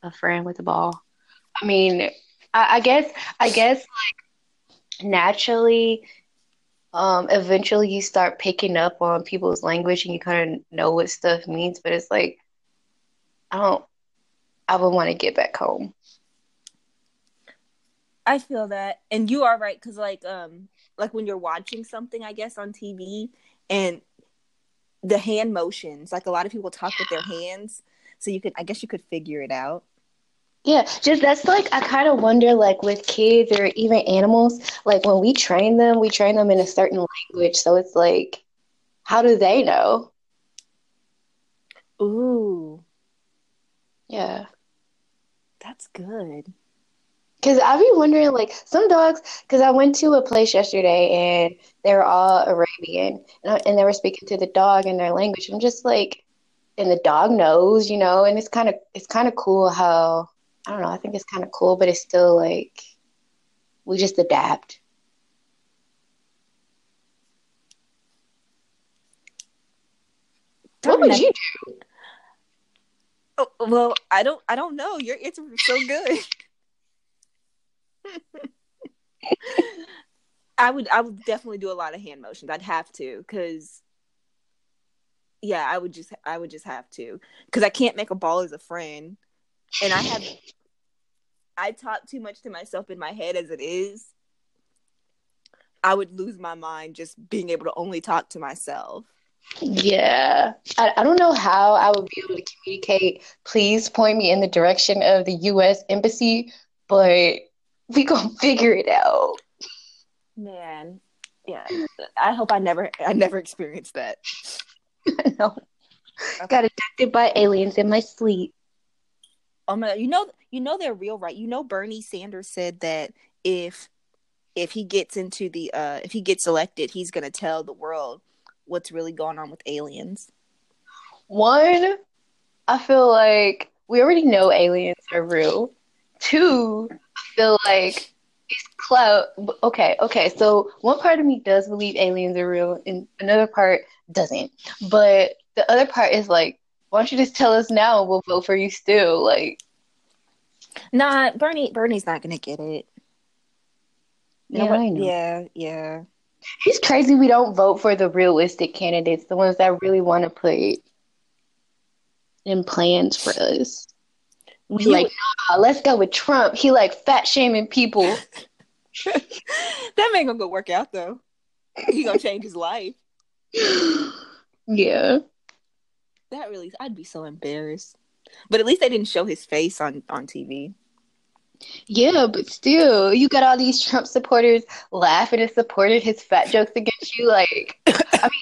a friend with a ball. I mean, I, I guess I guess like naturally, um, eventually you start picking up on people's language and you kind of know what stuff means. But it's like I don't. I would want to get back home. I feel that, and you are right because like um like when you're watching something, I guess on TV, and the hand motions, like a lot of people talk with their hands, so you could I guess you could figure it out. Yeah, just that's like I kind of wonder, like with kids or even animals, like when we train them, we train them in a certain language. So it's like, how do they know? Ooh, Yeah. that's good. Because I be wondering, like, some dogs, because I went to a place yesterday and they were all Arabian and, I- and they were speaking to the dog in their language. I'm just like, and the dog knows, you know, and it's kind of, it's kind of cool how, I don't know, I think it's kind of cool, but it's still like, we just adapt. What would you do? Oh, well, I don't. I don't know. Your answer was so good. I would. I would definitely do a lot of hand motions. I'd have to, because yeah, I would just. I would just have to, because I can't make a ball as a friend, and I have. I talk too much to myself in my head as it is. I would lose my mind just being able to only talk to myself. Yeah. I, I don't know how I would be able to communicate. Please point me in the direction of the U.S. Embassy, but we gonna figure it out. Man, yeah. I hope I never. I never experienced that. no. Got abducted by aliens in my sleep. Oh my! You know, you know they're real, right? You know, Bernie Sanders said that if if he gets into the uh if he gets elected, he's gonna tell the world what's really going on with aliens. One, I feel like we already know aliens are real. Two, feel like it's clout. Okay, okay. So one part of me does believe aliens are real, and another part doesn't. But the other part is like, why don't you just tell us now? and We'll vote for you still. Like, Nah, Bernie. Bernie's not gonna get it. yeah, Nobody- I know. yeah, yeah. It's crazy we don't vote for the realistic candidates, the ones that really want to put in plans for us. We You- like, nah, let's go with Trump. He like fat shaming people. that man gonna go work out though. He gonna change his life. yeah. That really, I'd be so embarrassed. But at least they didn't show his face on on TV. Yeah, but still, you got all these Trump supporters laughing and supporting his fat jokes against you. Like, I mean,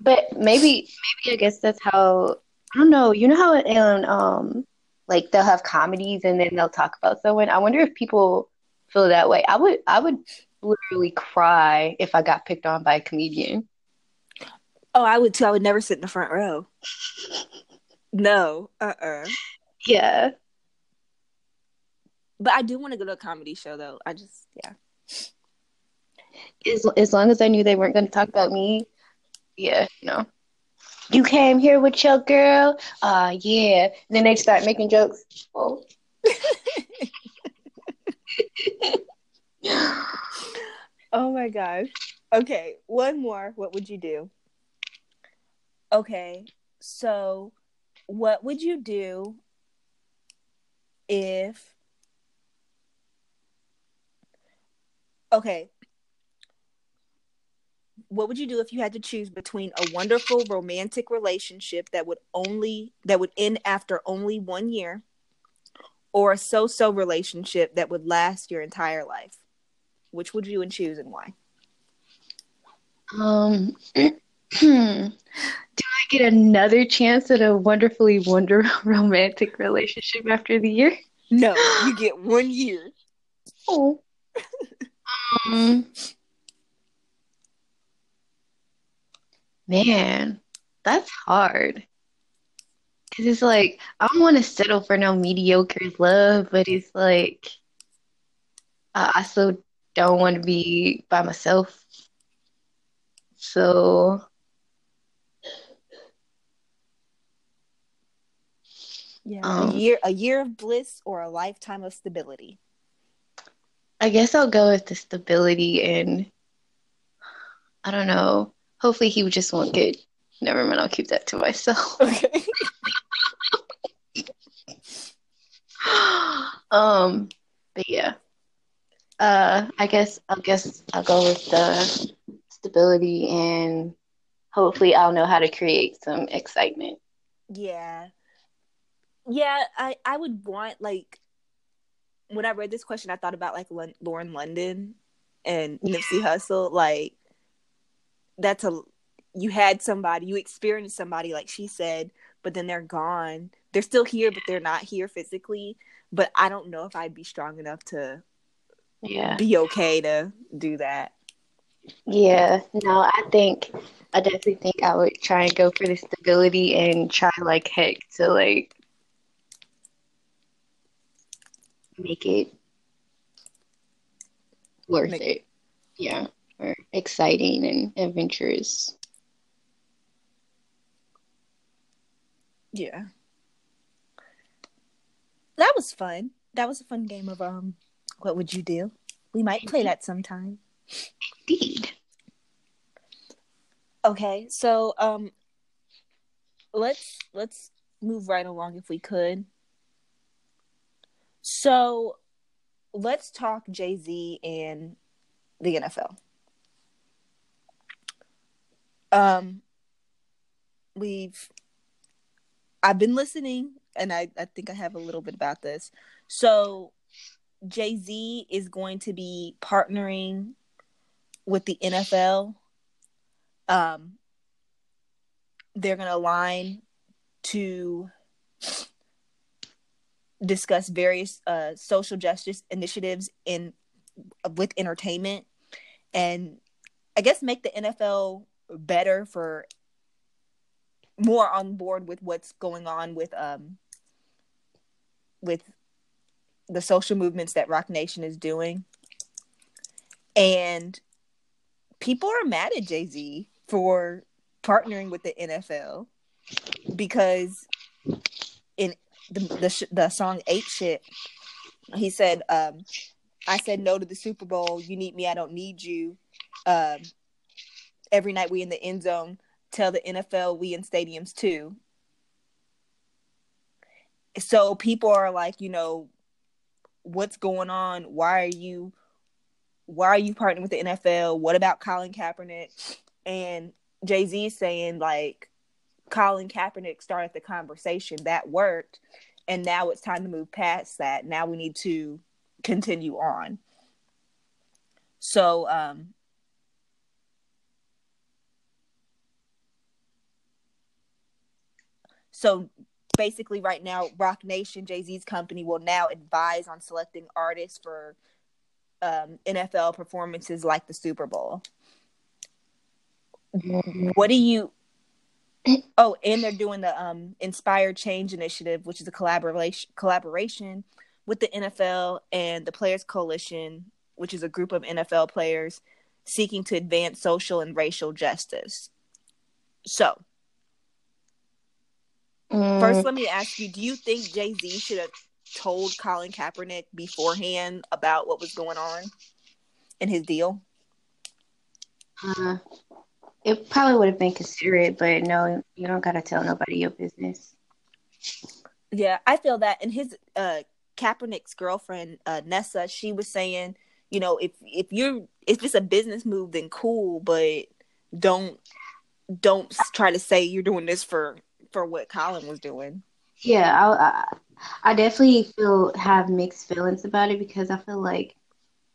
but maybe, maybe I guess that's how. I don't know. You know how in um, like they'll have comedies and then they'll talk about someone. I wonder if people feel that way. I would, I would literally cry if I got picked on by a comedian. Oh, I would too. I would never sit in the front row. No, uh, uh Yeah. But I do want to go to a comedy show though. I just, yeah. As as long as I knew they weren't going to talk about me. Yeah. No. You came here with your girl. Uh, yeah. then they start making jokes. Oh. Oh my gosh. Okay, one more. What would you do? Okay, so what would you do if. Okay. What would you do if you had to choose between a wonderful romantic relationship that would only that would end after only one year or a so-so relationship that would last your entire life? Which would you choose and why? Um do i get another chance at a wonderfully wonder romantic relationship after the year? No you get one year. Oh. Um Man, that's hard. Cause it's like I don't want to settle for no mediocre love, but it's like I also don't want to be by myself. So yeah, um, a year a year of bliss or a lifetime of stability. I guess I'll go with the stability and I don't know Hopefully, he just won't get. Never mind. I'll keep that to myself. Okay. um, but yeah. Uh, I guess I guess I'll go with the stability and hopefully I'll know how to create some excitement. Yeah. Yeah, I I would want like when I read this question I thought about like L- Lauren London and Nipsey Hussle like that's a you had somebody you experienced somebody like she said but then they're gone. They're still here but they're not here physically. But i don't know if i'd be strong enough to yeah. be okay to do that. Yeah no i think i definitely think i would try and go for the stability and try like heck to like make it worth make- it. Yeah exciting and adventurous. Yeah. That was fun. That was a fun game of um what would you do? We might play that sometime. Indeed. Okay, so um let's let's move right along if we could. So let's talk Jay-Z and the NFL. Um, we've I've been listening, and I I think I have a little bit about this. So Jay Z is going to be partnering with the NFL. Um, they're going to align to discuss various uh, social justice initiatives in with entertainment, and I guess make the NFL better for more on board with what's going on with um with the social movements that Roc Nation is doing. And people are mad at Jay-Z for partnering with the NFL because in the the, the song Apeshit he said um I said no to the Super Bowl, you need me, I don't need you. Um every night we in the end zone tell the NFL we in stadiums too. So people are like, you know, what's going on? Why are you why are you partnering with the NFL? What about Colin Kaepernick? And Jay Z saying like Colin Kaepernick started the conversation. That worked. And now it's time to move past that. Now we need to continue on. So um So basically, right now, Roc Nation, Jay Z's company, will now advise on selecting artists for um, NFL performances like the Super Bowl. What do you? Oh, and they're doing the um, Inspired Change Initiative, which is a collaboration collaboration with the NFL and the Players Coalition, which is a group of NFL players seeking to advance social and racial justice. So, Mm. First, let me ask you: Do you think Jay Z should have told Colin Kaepernick beforehand about what was going on in his deal? Uh, it probably would have been considerate, but no, you don't gotta tell nobody your business. Yeah, I feel that. And his uh, Kaepernick's girlfriend uh, Nessa, she was saying, you know, if if you're if it's a business move, then cool, but don't don't try to say you're doing this for for what Colin was doing. Yeah, I, I, definitely feel have mixed feelings about it because I feel like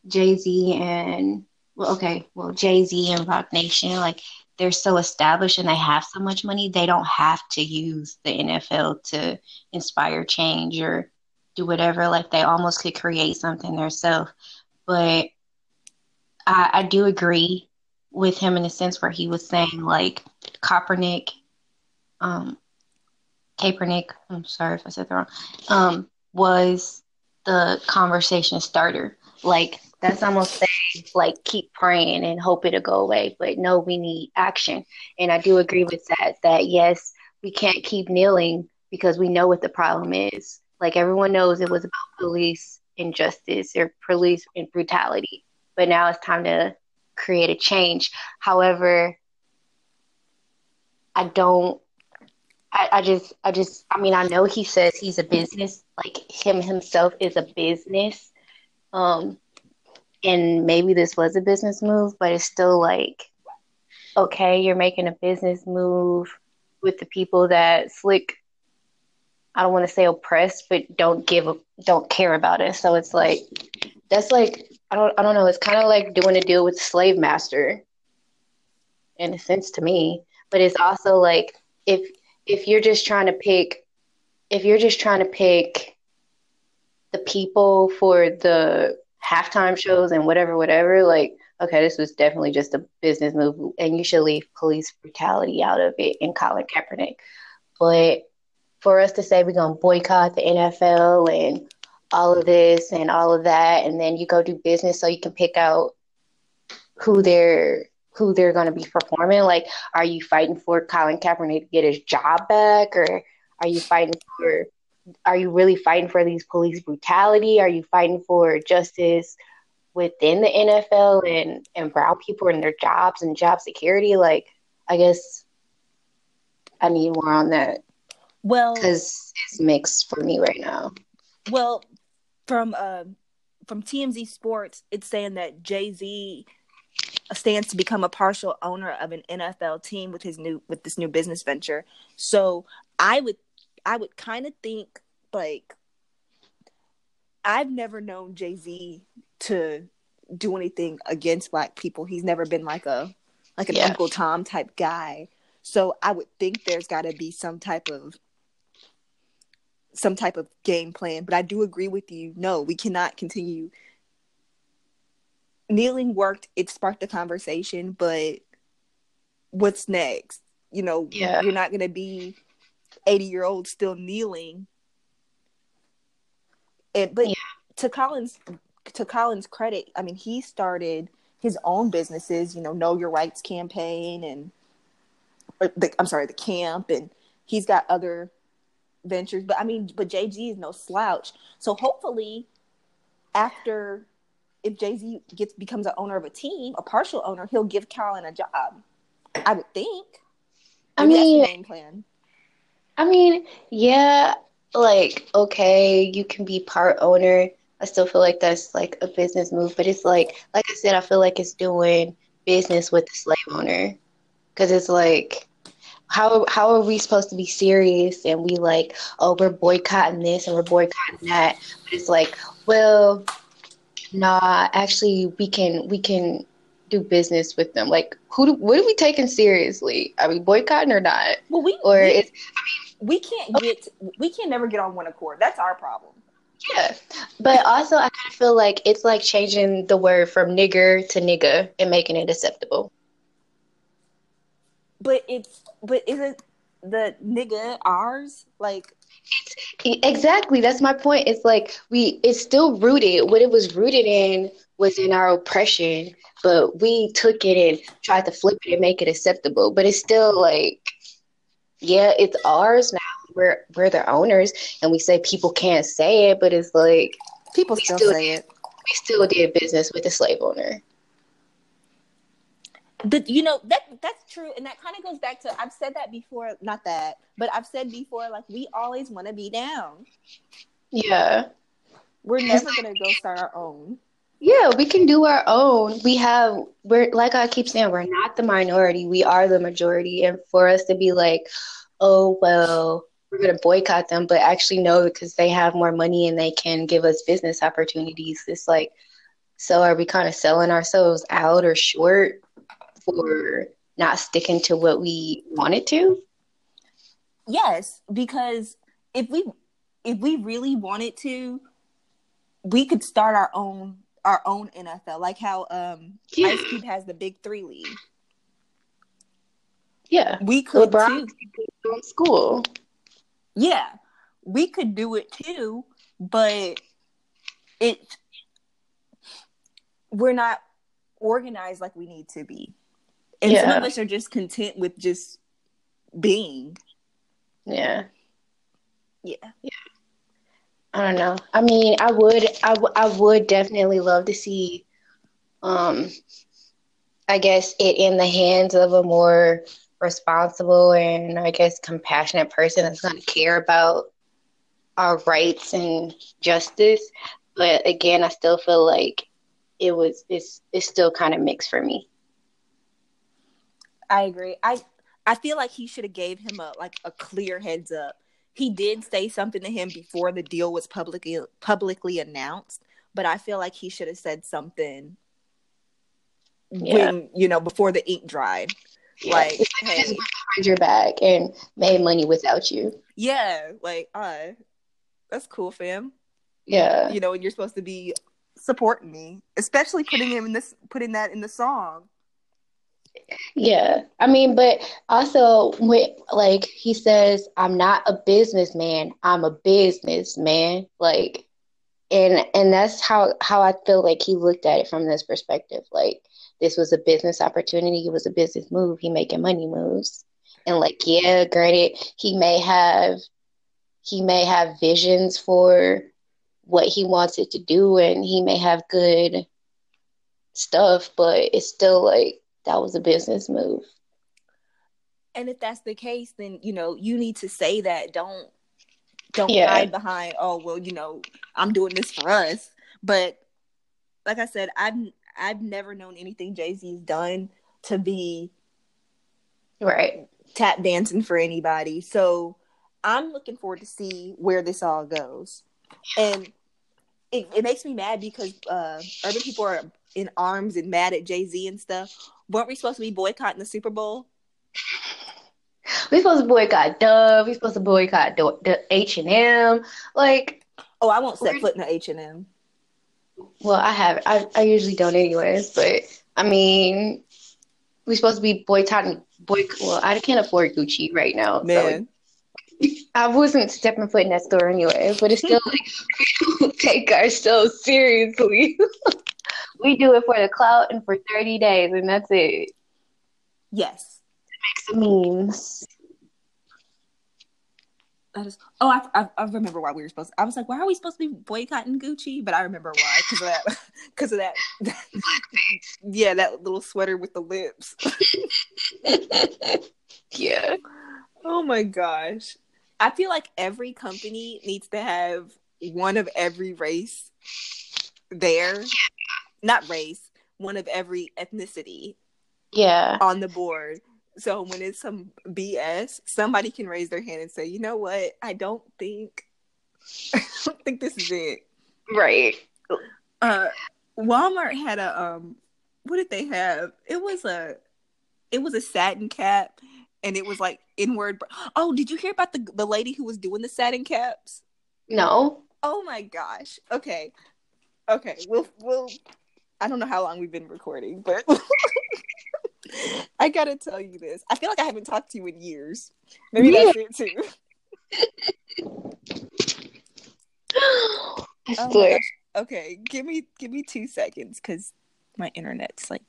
Jay Z and well, okay, well Jay Z and Roc Nation, like they're so established and they have so much money, they don't have to use the NFL to inspire change or do whatever. Like they almost could create something themselves. But I, I do agree with him in a sense where he was saying like Kaepernick, um, Kaepernick, I'm sorry if I said that wrong, um, was the conversation starter. Like that's almost saying like keep praying and hope it'll go away. But no, we need action. And I do agree with that, that yes, we can't keep kneeling because we know what the problem is. Like everyone knows it was about police injustice or police and brutality. But now it's time to create a change. However, I don't I, I just I just I mean I know he says he's a business like him himself is a business. Um and maybe this was a business move, but it's still like okay, you're making a business move with the people that slick I don't want to say oppressed, but don't give don't care about it. So it's like that's like I don't I don't know. It's kind of like doing a deal with slave master, in a sense to me. But it's also like if if you're just trying to pick if you're just trying to pick the people for the halftime shows and whatever whatever like okay this was definitely just a business move and you should leave police brutality out of it in Colin Kaepernick. But for us to say we're going to boycott the NFL and all of this and all of that and then you go do business so you can pick out who they're who they're going to be performing. Like are you fighting for Colin Kaepernick to get his job back? Or are you fighting for are you really fighting for these police brutality? Are you fighting for justice within the NFL and and brown people and their jobs and job security? Like I guess I need more on that. Well because it's mixed for me right now. well from uh, from TMZ Sports, it's saying that Jay Z stands to become a partial owner of an NFL team with his new with this new business venture. So I would I would kind of think like I've never known Jay Z to do anything against black people. He's never been like a like an yeah. Uncle Tom type guy. So I would think there's got to be some type of some type of game plan. But I do agree with you. No, we cannot continue. Kneeling worked, it sparked the conversation, but what's next? You know, yeah. you're not going to be 80 year old still kneeling. And, but yeah. to Colin's to Colin's credit, I mean, he started his own businesses, you know, Know Your Rights campaign and the, I'm sorry, the camp, and he's got other ventures. But I mean, but Jay Z is no slouch. So hopefully, after if Jay Z gets becomes an owner of a team, a partial owner, he'll give Colin a job. I would think. I mean. I mean, yeah, like okay, you can be part owner. I still feel like that's like a business move, but it's like, like I said, I feel like it's doing business with the slave owner because it's like how how are we supposed to be serious and we like oh we're boycotting this and we're boycotting that but it's like well nah actually we can we can do business with them. Like who do, what are we taking seriously? Are we boycotting or not? Well we or we, it's I mean, we can't get we can never get on one accord. That's our problem. Yeah. But also i kind of feel like it's like changing the word from nigger to nigga and making it acceptable. But it's but isn't the nigga ours? Like exactly that's my point. It's like we it's still rooted. What it was rooted in was in our oppression but we took it and tried to flip it and make it acceptable. But it's still like yeah it's ours now. We're we're the owners and we say people can't say it but it's like people still, still say it. we still did business with the slave owner the, you know that that's true and that kind of goes back to i've said that before not that but i've said before like we always want to be down yeah we're never gonna go start our own Yeah, we can do our own. We have we're like I keep saying, we're not the minority. We are the majority. And for us to be like, oh well, we're gonna boycott them, but actually no, because they have more money and they can give us business opportunities. It's like so are we kind of selling ourselves out or short for not sticking to what we wanted to? Yes, because if we if we really wanted to, we could start our own our own NFL, like how um yeah. Ice Cube has the Big Three League. Yeah, we could LeBron too. school. Yeah, we could do it too, but it we're not organized like we need to be, and yeah. some of us are just content with just being. Yeah. Yeah. Yeah. I don't know. I mean, I would, I, w- I would definitely love to see, um, I guess it in the hands of a more responsible and I guess compassionate person that's going to care about our rights and justice. But again, I still feel like it was it's it's still kind of mixed for me. I agree. I I feel like he should have gave him a like a clear heads up he did say something to him before the deal was publicly publicly announced, but I feel like he should have said something yeah. when you know before the ink dried. Yeah. Like, hey, behind your back and made money without you. Yeah, like, uh, that's cool, fam. Yeah, you know, and you're supposed to be supporting me, especially putting him in this, putting that in the song. Yeah. I mean, but also when like he says, I'm not a businessman, I'm a businessman. Like and and that's how how I feel like he looked at it from this perspective. Like this was a business opportunity, it was a business move, he making money moves. And like, yeah, granted, he may have he may have visions for what he wants it to do and he may have good stuff, but it's still like that was a business move. And if that's the case, then you know you need to say that. Don't don't yeah. hide behind. Oh well, you know I'm doing this for us. But like I said, I've I've never known anything Jay Z's done to be right tap dancing for anybody. So I'm looking forward to see where this all goes. And it, it makes me mad because uh, urban people are in arms and mad at Jay Z and stuff weren't we supposed to be boycotting the Super Bowl? we supposed to boycott Dove. We supposed to boycott the H and M. Like, oh, I won't set foot in the H and M. Well, I have. I I usually don't, anyways. But I mean, we're supposed to be boycotting. Boy, well, I can't afford Gucci right now. Man. So I wasn't stepping foot in that store anyway, but it's still like we take ourselves seriously. we do it for the clout and for 30 days, and that's it. Yes. It makes memes. That is. Oh, I, I, I remember why we were supposed. To, I was like, why are we supposed to be boycotting Gucci? But I remember why because of that. Because of that. yeah, that little sweater with the lips. yeah. Oh my gosh. I feel like every company needs to have one of every race there not race, one of every ethnicity. Yeah. On the board. So when it's some BS, somebody can raise their hand and say, "You know what? I don't think I don't think this is it." Right. Uh Walmart had a um what did they have? It was a it was a satin cap and it was like inward Oh, did you hear about the the lady who was doing the satin caps? No. Oh my gosh. Okay. Okay, we'll we'll I don't know how long we've been recording, but I gotta tell you this. I feel like I haven't talked to you in years. Maybe yeah. that's it too. I oh okay, give me give me two seconds because my internet's like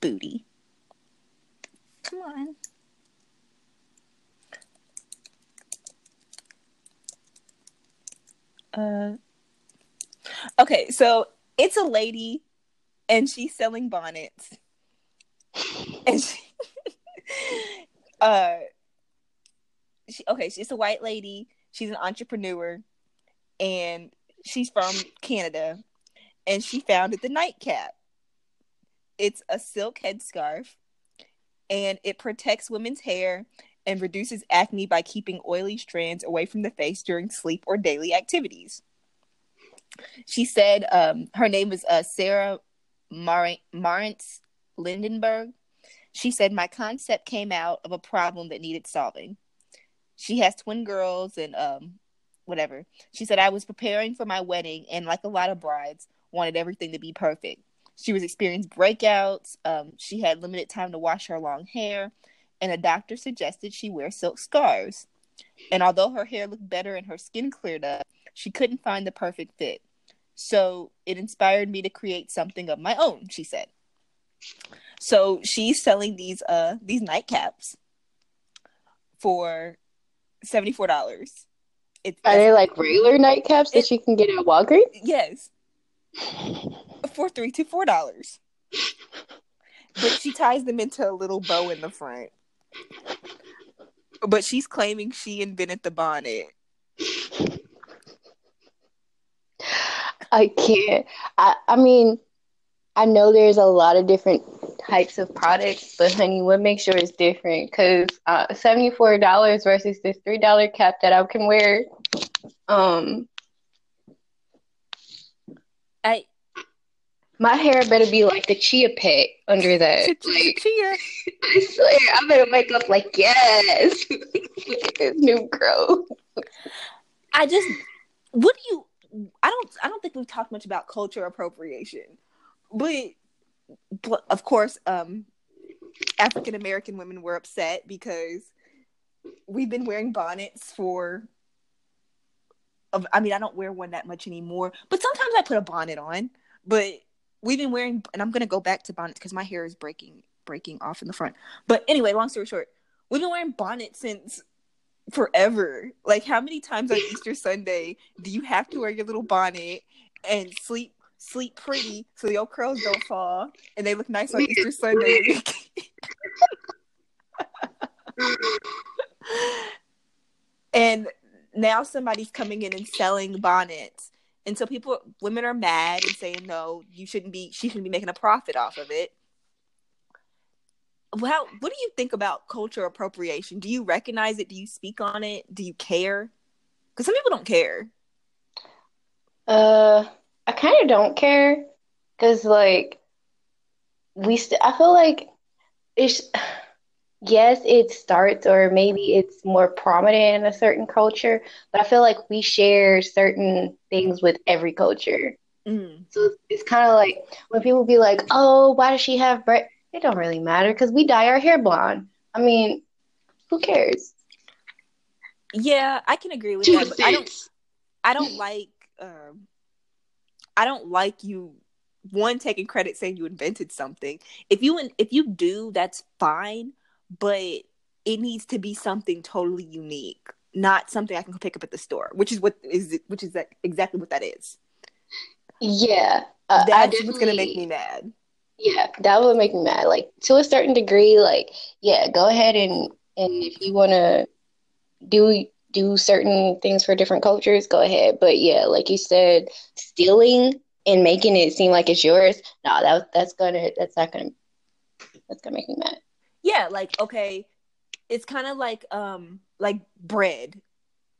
booty. Come on. Uh okay, so it's a lady and she's selling bonnets. And she, uh, she, okay, she's a white lady. She's an entrepreneur, and she's from Canada. and she founded the NiteCap. It's a silk headscarf and it protects women's hair and reduces acne by keeping oily strands away from the face during sleep or daily activities. She said um, her name is uh, Sarah Mar- Lindenberg. She said, My concept came out of a problem that needed solving. She has twin girls and um, whatever. She said, I was preparing for my wedding, and like a lot of brides, wanted everything to be perfect. She was experiencing breakouts. Um, she had limited time to wash her long hair, and a doctor suggested she wear silk scarves. And although her hair looked better and her skin cleared up, she couldn't find the perfect fit. So it inspired me to create something of my own, she said. So she's selling these uh these nightcaps for seventy four dollars. Are they like regular nightcaps that you can get at Walgreens? Yes. For three to four dollars. but she ties them into a little bow in the front. But she's claiming she invented the bonnet. I can't. I I mean, I know there's a lot of different types of products, but honey, what makes sure it's different? Because uh, seventy four dollars versus this three dollar cap that I can wear. Um, I my hair better be like the chia pet under that. Like, chia. I swear, I better wake up like yes, this new growth. I just, what do you? I don't. I don't think we've talked much about culture appropriation, but, but of course, um, African American women were upset because we've been wearing bonnets for. Of, I mean, I don't wear one that much anymore, but sometimes I put a bonnet on. But we've been wearing, and I'm gonna go back to bonnets because my hair is breaking breaking off in the front. But anyway, long story short, we've been wearing bonnets since forever. Like, how many times on Easter Sunday do you have to wear your little bonnet and sleep sleep pretty so your curls don't fall and they look nice on Easter Sunday? and now somebody's coming in and selling bonnets. And so people women are mad and saying no, you shouldn't be she shouldn't be making a profit off of it well, what do you think about culture appropriation? Do you recognize it? Do you speak on it? Do you care? Because some people don't care. Uh, I kind of don't care because, like, we. St- I feel like it's. Yes, it starts, or maybe it's more prominent in a certain culture, but I feel like we share certain things with every culture. Mm. So it's kind of like when people be like, "Oh, why does she have bread?" It don't really matter because we dye our hair blonde. I mean, who cares? Yeah, I can agree with that. But I don't. I don't like. Um, I don't like you. One taking credit saying you invented something. If you if you do, that's fine. But it needs to be something totally unique, not something I can go pick up at the store. Which is what is which is that exactly what that is. Yeah, uh, that's what's gonna make me mad. Yeah, that would make me mad. Like to a certain degree, like yeah, go ahead and and if you want to do do certain things for different cultures, go ahead. But yeah, like you said, stealing and making it seem like it's yours, no, that that's gonna that's not gonna that's gonna make me mad. Yeah, like okay, it's kind of like um like bread.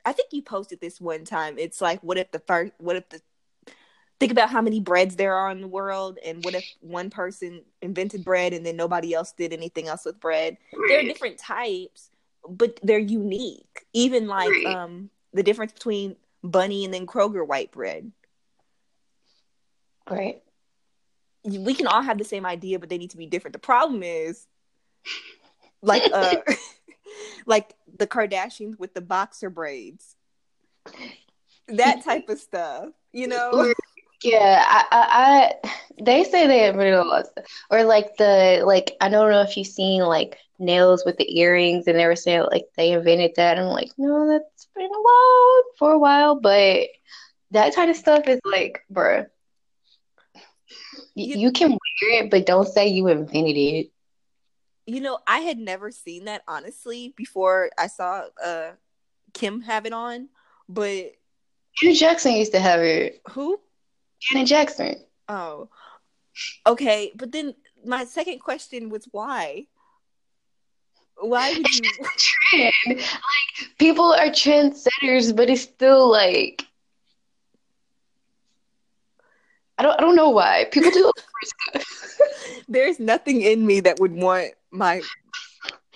I think you posted this one time. It's like what if the first what if the think about how many breads there are in the world and what if one person invented bread and then nobody else did anything else with bread. There are different types but they're unique. Even like right. um the difference between bunny and then kroger white bread. Right. We can all have the same idea but they need to be different. The problem is like uh like the kardashians with the boxer braids. That type of stuff you know yeah, I, I, I, they say they invented a lot or like the like I don't know if you've seen like nails with the earrings, and they were saying like they invented that. I'm like, no, that's been a while for a while, but that kind of stuff is like, bruh, you, you can wear it, but don't say you invented it. You know, I had never seen that honestly before I saw uh Kim have it on, but Janet Jackson used to have it. Who? Janet Jackson. Oh, okay. But then my second question was why? Why would you? trend. Like people are trendsetters, but it's still like I don't I don't know why people do. There's nothing in me that would want my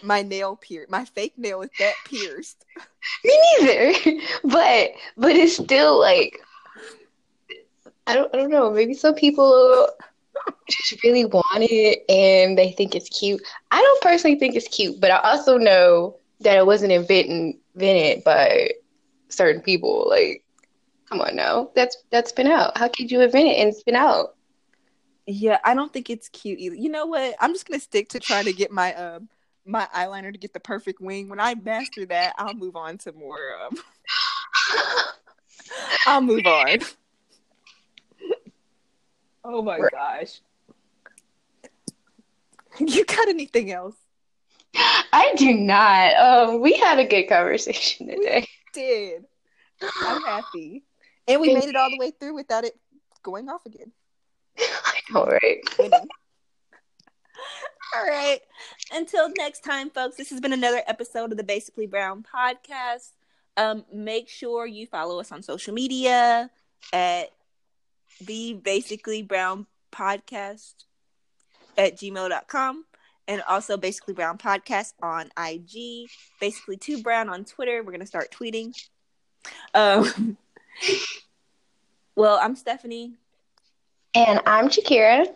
my nail pierced. My fake nail is that pierced. Me neither. But but it's still like I don't I don't know. Maybe some people just really want it and they think it's cute. I don't personally think it's cute, but I also know that it wasn't invented invented by certain people. Like, come on now, that's that's been out. How could you invent it and it's been out? Yeah, I don't think it's cute either. You know what? I'm just gonna stick to trying to get my um my eyeliner to get the perfect wing. When I master that, I'll move on to more. Um, I'll move on. Oh my gosh. You got anything else? I do not. Um, we had a good conversation today. We did. I'm happy. And we made it all the way through without it going off again. I know, right? all right. Until next time, folks, this has been another episode of the Basically Brown podcast. Um, make sure you follow us on social media at the Basically Brown podcast at gmail.com and also Basically Brown podcast on IG, Basically Two Brown on Twitter. We're going to start tweeting. Um, well, I'm Stephanie. And I'm Shakira.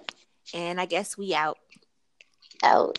And I guess we out. Out.